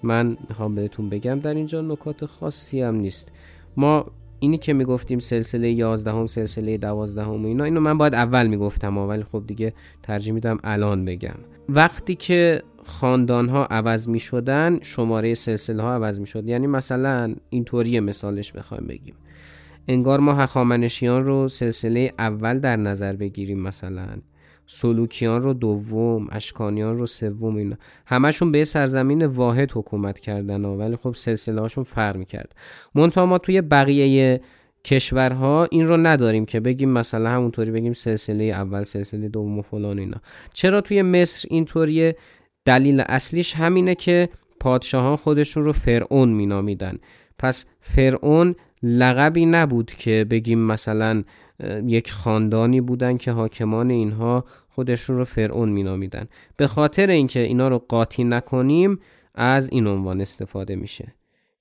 من می‌خوام بهتون بگم. در اینجا نکات خاصی هم نیست. ما اینی که می‌گفتیم سلسله 11 هم سلسله 12 هم اینا اینو من باید اول می‌گفتم ولی خب دیگه ترجیح میدم الان بگم. وقتی که خاندان ها عوض می شدن شماره سلسله ها عوض می شد یعنی مثلا اینطوری مثالش بخوایم بگیم. انگار ما هخامنشیان رو سلسله اول در نظر بگیریم مثلا. سلوکیان رو دوم اشکانیان رو سوم اینا. همشون به سرزمین واحد حکومت کردن ولی خب سلسله هاشون فرق می‌کرد. منتها ما توی بقیه کشورها این رو نداریم که بگیم مثلا همونطوری بگیم سلسله اول سلسله دوم و فلان اینا. چرا توی مصر اینطوریه؟ دلیل اصلیش همینه که پادشاهان خودشون رو فرعون مینامیدن. پس فرعون لقبی نبود که بگیم مثلا یک خاندانی بودن که حاکمان اینها خودشون رو فرعون مینامیدن. به خاطر اینکه اینا رو قاطی نکنیم از این عنوان استفاده میشه.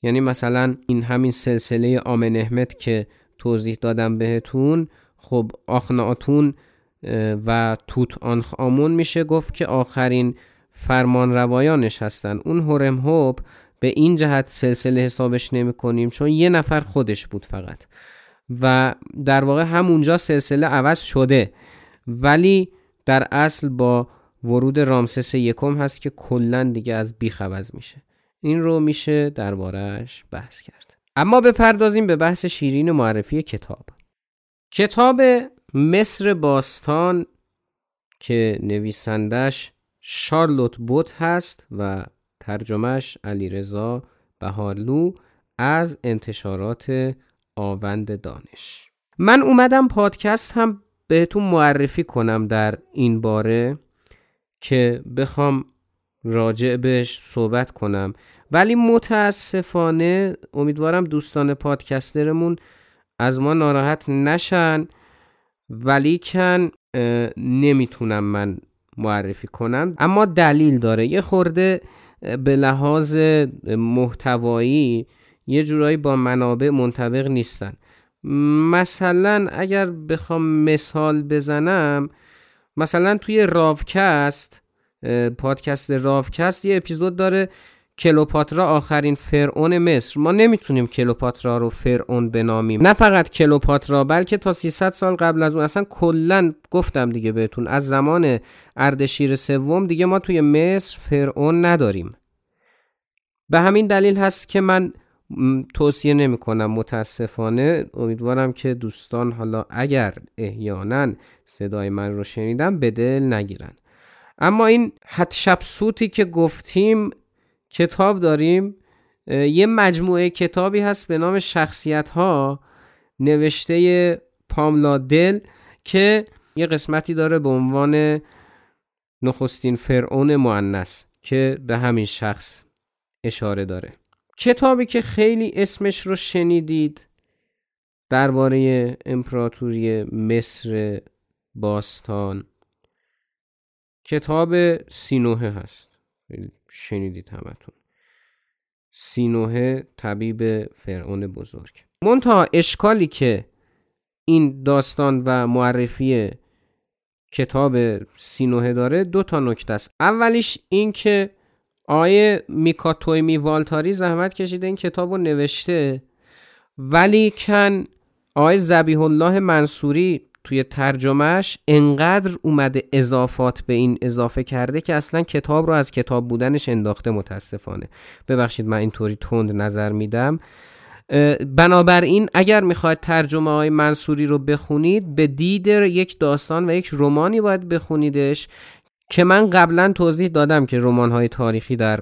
یعنی مثلا این همین سلسله آمنهمت که توضیح دادم بهتون خب آخناتون و توت آنخ آمون میشه گفت که آخرین فرمان روایانش هستن. اون هرم هوب به این جهت سلسله حسابش نمی کنیم چون یه نفر خودش بود فقط. و در واقع همونجا سلسله عوض شده. ولی در اصل با ورود رامسس یکم هست که کلا دیگه از بیخ عوض میشه. این رو میشه دربارهش بحث کرد. اما بپردازیم به بحث شیرین معرفی کتاب. کتاب مصر باستان که نویسندش شارلوت بوت هست و ترجمهش علیرضا بهارلو از انتشارات آوند دانش. من اومدم پادکست هم بهتون معرفی کنم در این باره که بخوام راجع بهش صحبت کنم. ولی متاسفانه امیدوارم دوستان پادکسترمون از ما ناراحت نشن ولی کن نمی‌تونم من معرفی کنم. اما دلیل داره. یه خورده به لحاظ محتوایی یه جورایی با منابع منطبق نیستن. مثلا اگر بخوام مثال بزنم مثلا توی راوکست پادکست راوکست یه اپیزود داره کلوپاترا آخرین فرعون مصر. ما نمی‌تونیم کلوپاترا رو فرعون بنامیم. نه فقط کلوپاترا بلکه تا 300 سال قبل از اون اصلا کلا گفتم دیگه بهتون از زمان اردشیر سوم دیگه ما توی مصر فرعون نداریم. به همین دلیل هست که من توصیه نمی کنم متاسفانه. امیدوارم که دوستان حالا اگر احیانا صدای من رو شنیدم به دل نگیرن. اما این حتشب سوتی که گفتیم کتاب داریم. یه مجموعه کتابی هست به نام شخصیت ها نوشته پاملا دل که یه قسمتی داره به عنوان نخستین فرعون معنس که به همین شخص اشاره داره. کتابی که خیلی اسمش رو شنیدید درباره امپراتوری مصر باستان. کتاب سینوه هست. شنیدید همتون. سینوه طبیب فرعون بزرگ. منتها اشکالی که این داستان و معرفی کتاب سینوه داره دو تا نکته است. اولیش این که آیه میکاتویمی والتاری زحمت کشیده این کتاب رو نوشته. ولی کن آیه زبیح الله منصوری توی ترجمهش انقدر اومده اضافات به این اضافه کرده که اصلا کتاب رو از کتاب بودنش انداخته متاسفانه. ببخشید من اینطوری تند نظر میدم. بنابراین اگر می‌خواید ترجمه های منصوری رو بخونید به دید یک داستان و یک رومانی باید بخونیدش. که من قبلا توضیح دادم که رمان های تاریخی در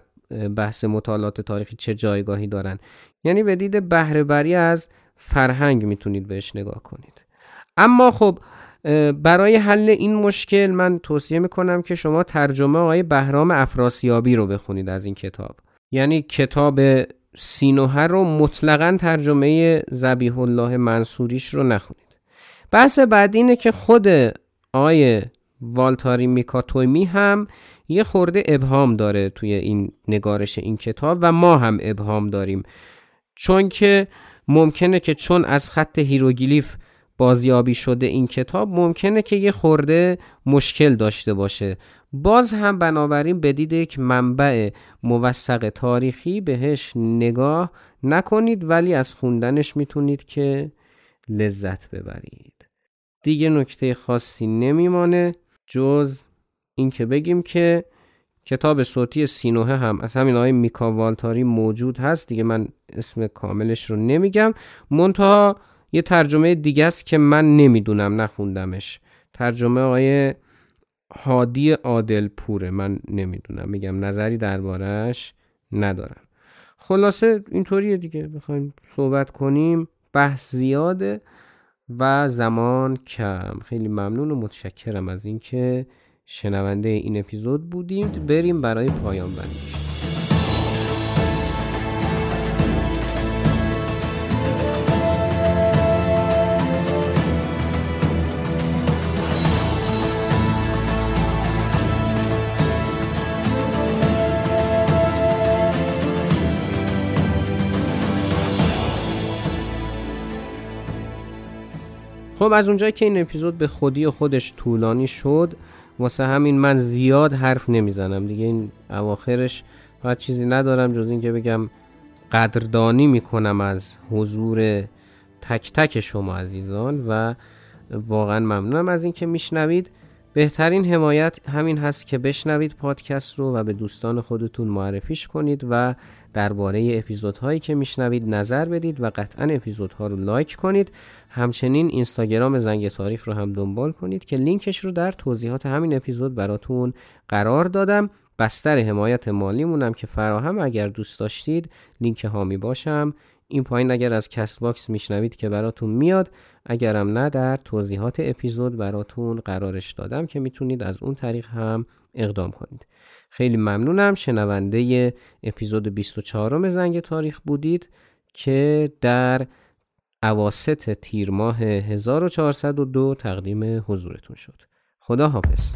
بحث مطالعات تاریخی چه جایگاهی دارن. یعنی به دید بهره از فرهنگ می‌تونید بهش نگاه کنید. اما خب برای حل این مشکل من توصیه می‌کنم که شما ترجمه آقای بهرام افراسیابی رو بخونید از این کتاب. یعنی کتاب سینوه رو مطلقا ترجمه ذبیح الله منصوریش رو نخونید. بحث بعد اینه که خود آقای والتاری میکا تویمی هم یه خورده ابهام داره توی این نگارش این کتاب و ما هم ابهام داریم. چون که ممکنه که چون از خط هیروگلیف بازیابی شده این کتاب ممکنه که یه خورده مشکل داشته باشه. باز هم بنابراین بدید یک منبع موثق تاریخی بهش نگاه نکنید ولی از خوندنش می‌تونید که لذت ببرید. دیگه نکته خاصی نمیمانه. جز اینکه بگیم که کتاب صوتی سینوه هم از همین آقای میکا والتاری موجود هست. دیگه من اسم کاملش رو نمیگم. منتها یه ترجمه دیگه است که من نمی‌دونم نخوندمش. ترجمه آقای هادی عادل پوره من نمی‌دونم. میگم نظری دربارهش ندارم. خلاصه اینطوریه دیگه. بخوایم صحبت کنیم. بحث زیاده. و زمان کم. خیلی ممنون و متشکرم از اینکه شنونده این اپیزود بودیم بریم برای پایان بندیش. خب از اونجایی که این اپیزود به خودی و خودش طولانی شد واسه همین من زیاد حرف نمی‌زنم. دیگه این اواخرش فقط چیزی ندارم جز اینکه بگم قدردانی می‌کنم از حضور تک تک شما عزیزان و واقعا ممنونم. از اینکه میشنوید بهترین حمایت همین هست که بشنوید پادکست رو و به دوستان خودتون معرفیش کنید و درباره اپیزودهایی که میشنوید نظر بدید و قطعا اپیزودها رو لایک کنید. همچنین اینستاگرام زنگ تاریخ رو هم دنبال کنید که لینکش رو در توضیحات همین اپیزود براتون قرار دادم. بستر حمایت مالیمونم که فراهم اگر دوست داشتید لینک حامی باش هم. این پایین اگر از Castbox میشنوید که براتون میاد. اگرم نه در توضیحات اپیزود براتون قرارش دادم که می‌تونید از اون طریق هم اقدام کنید. خیلی ممنونم. شنونده اپیزود 24 زنگ تاریخ بودید که در عواست تیر ماه 1402 تقدیم حضورتون شد. خدا حافظ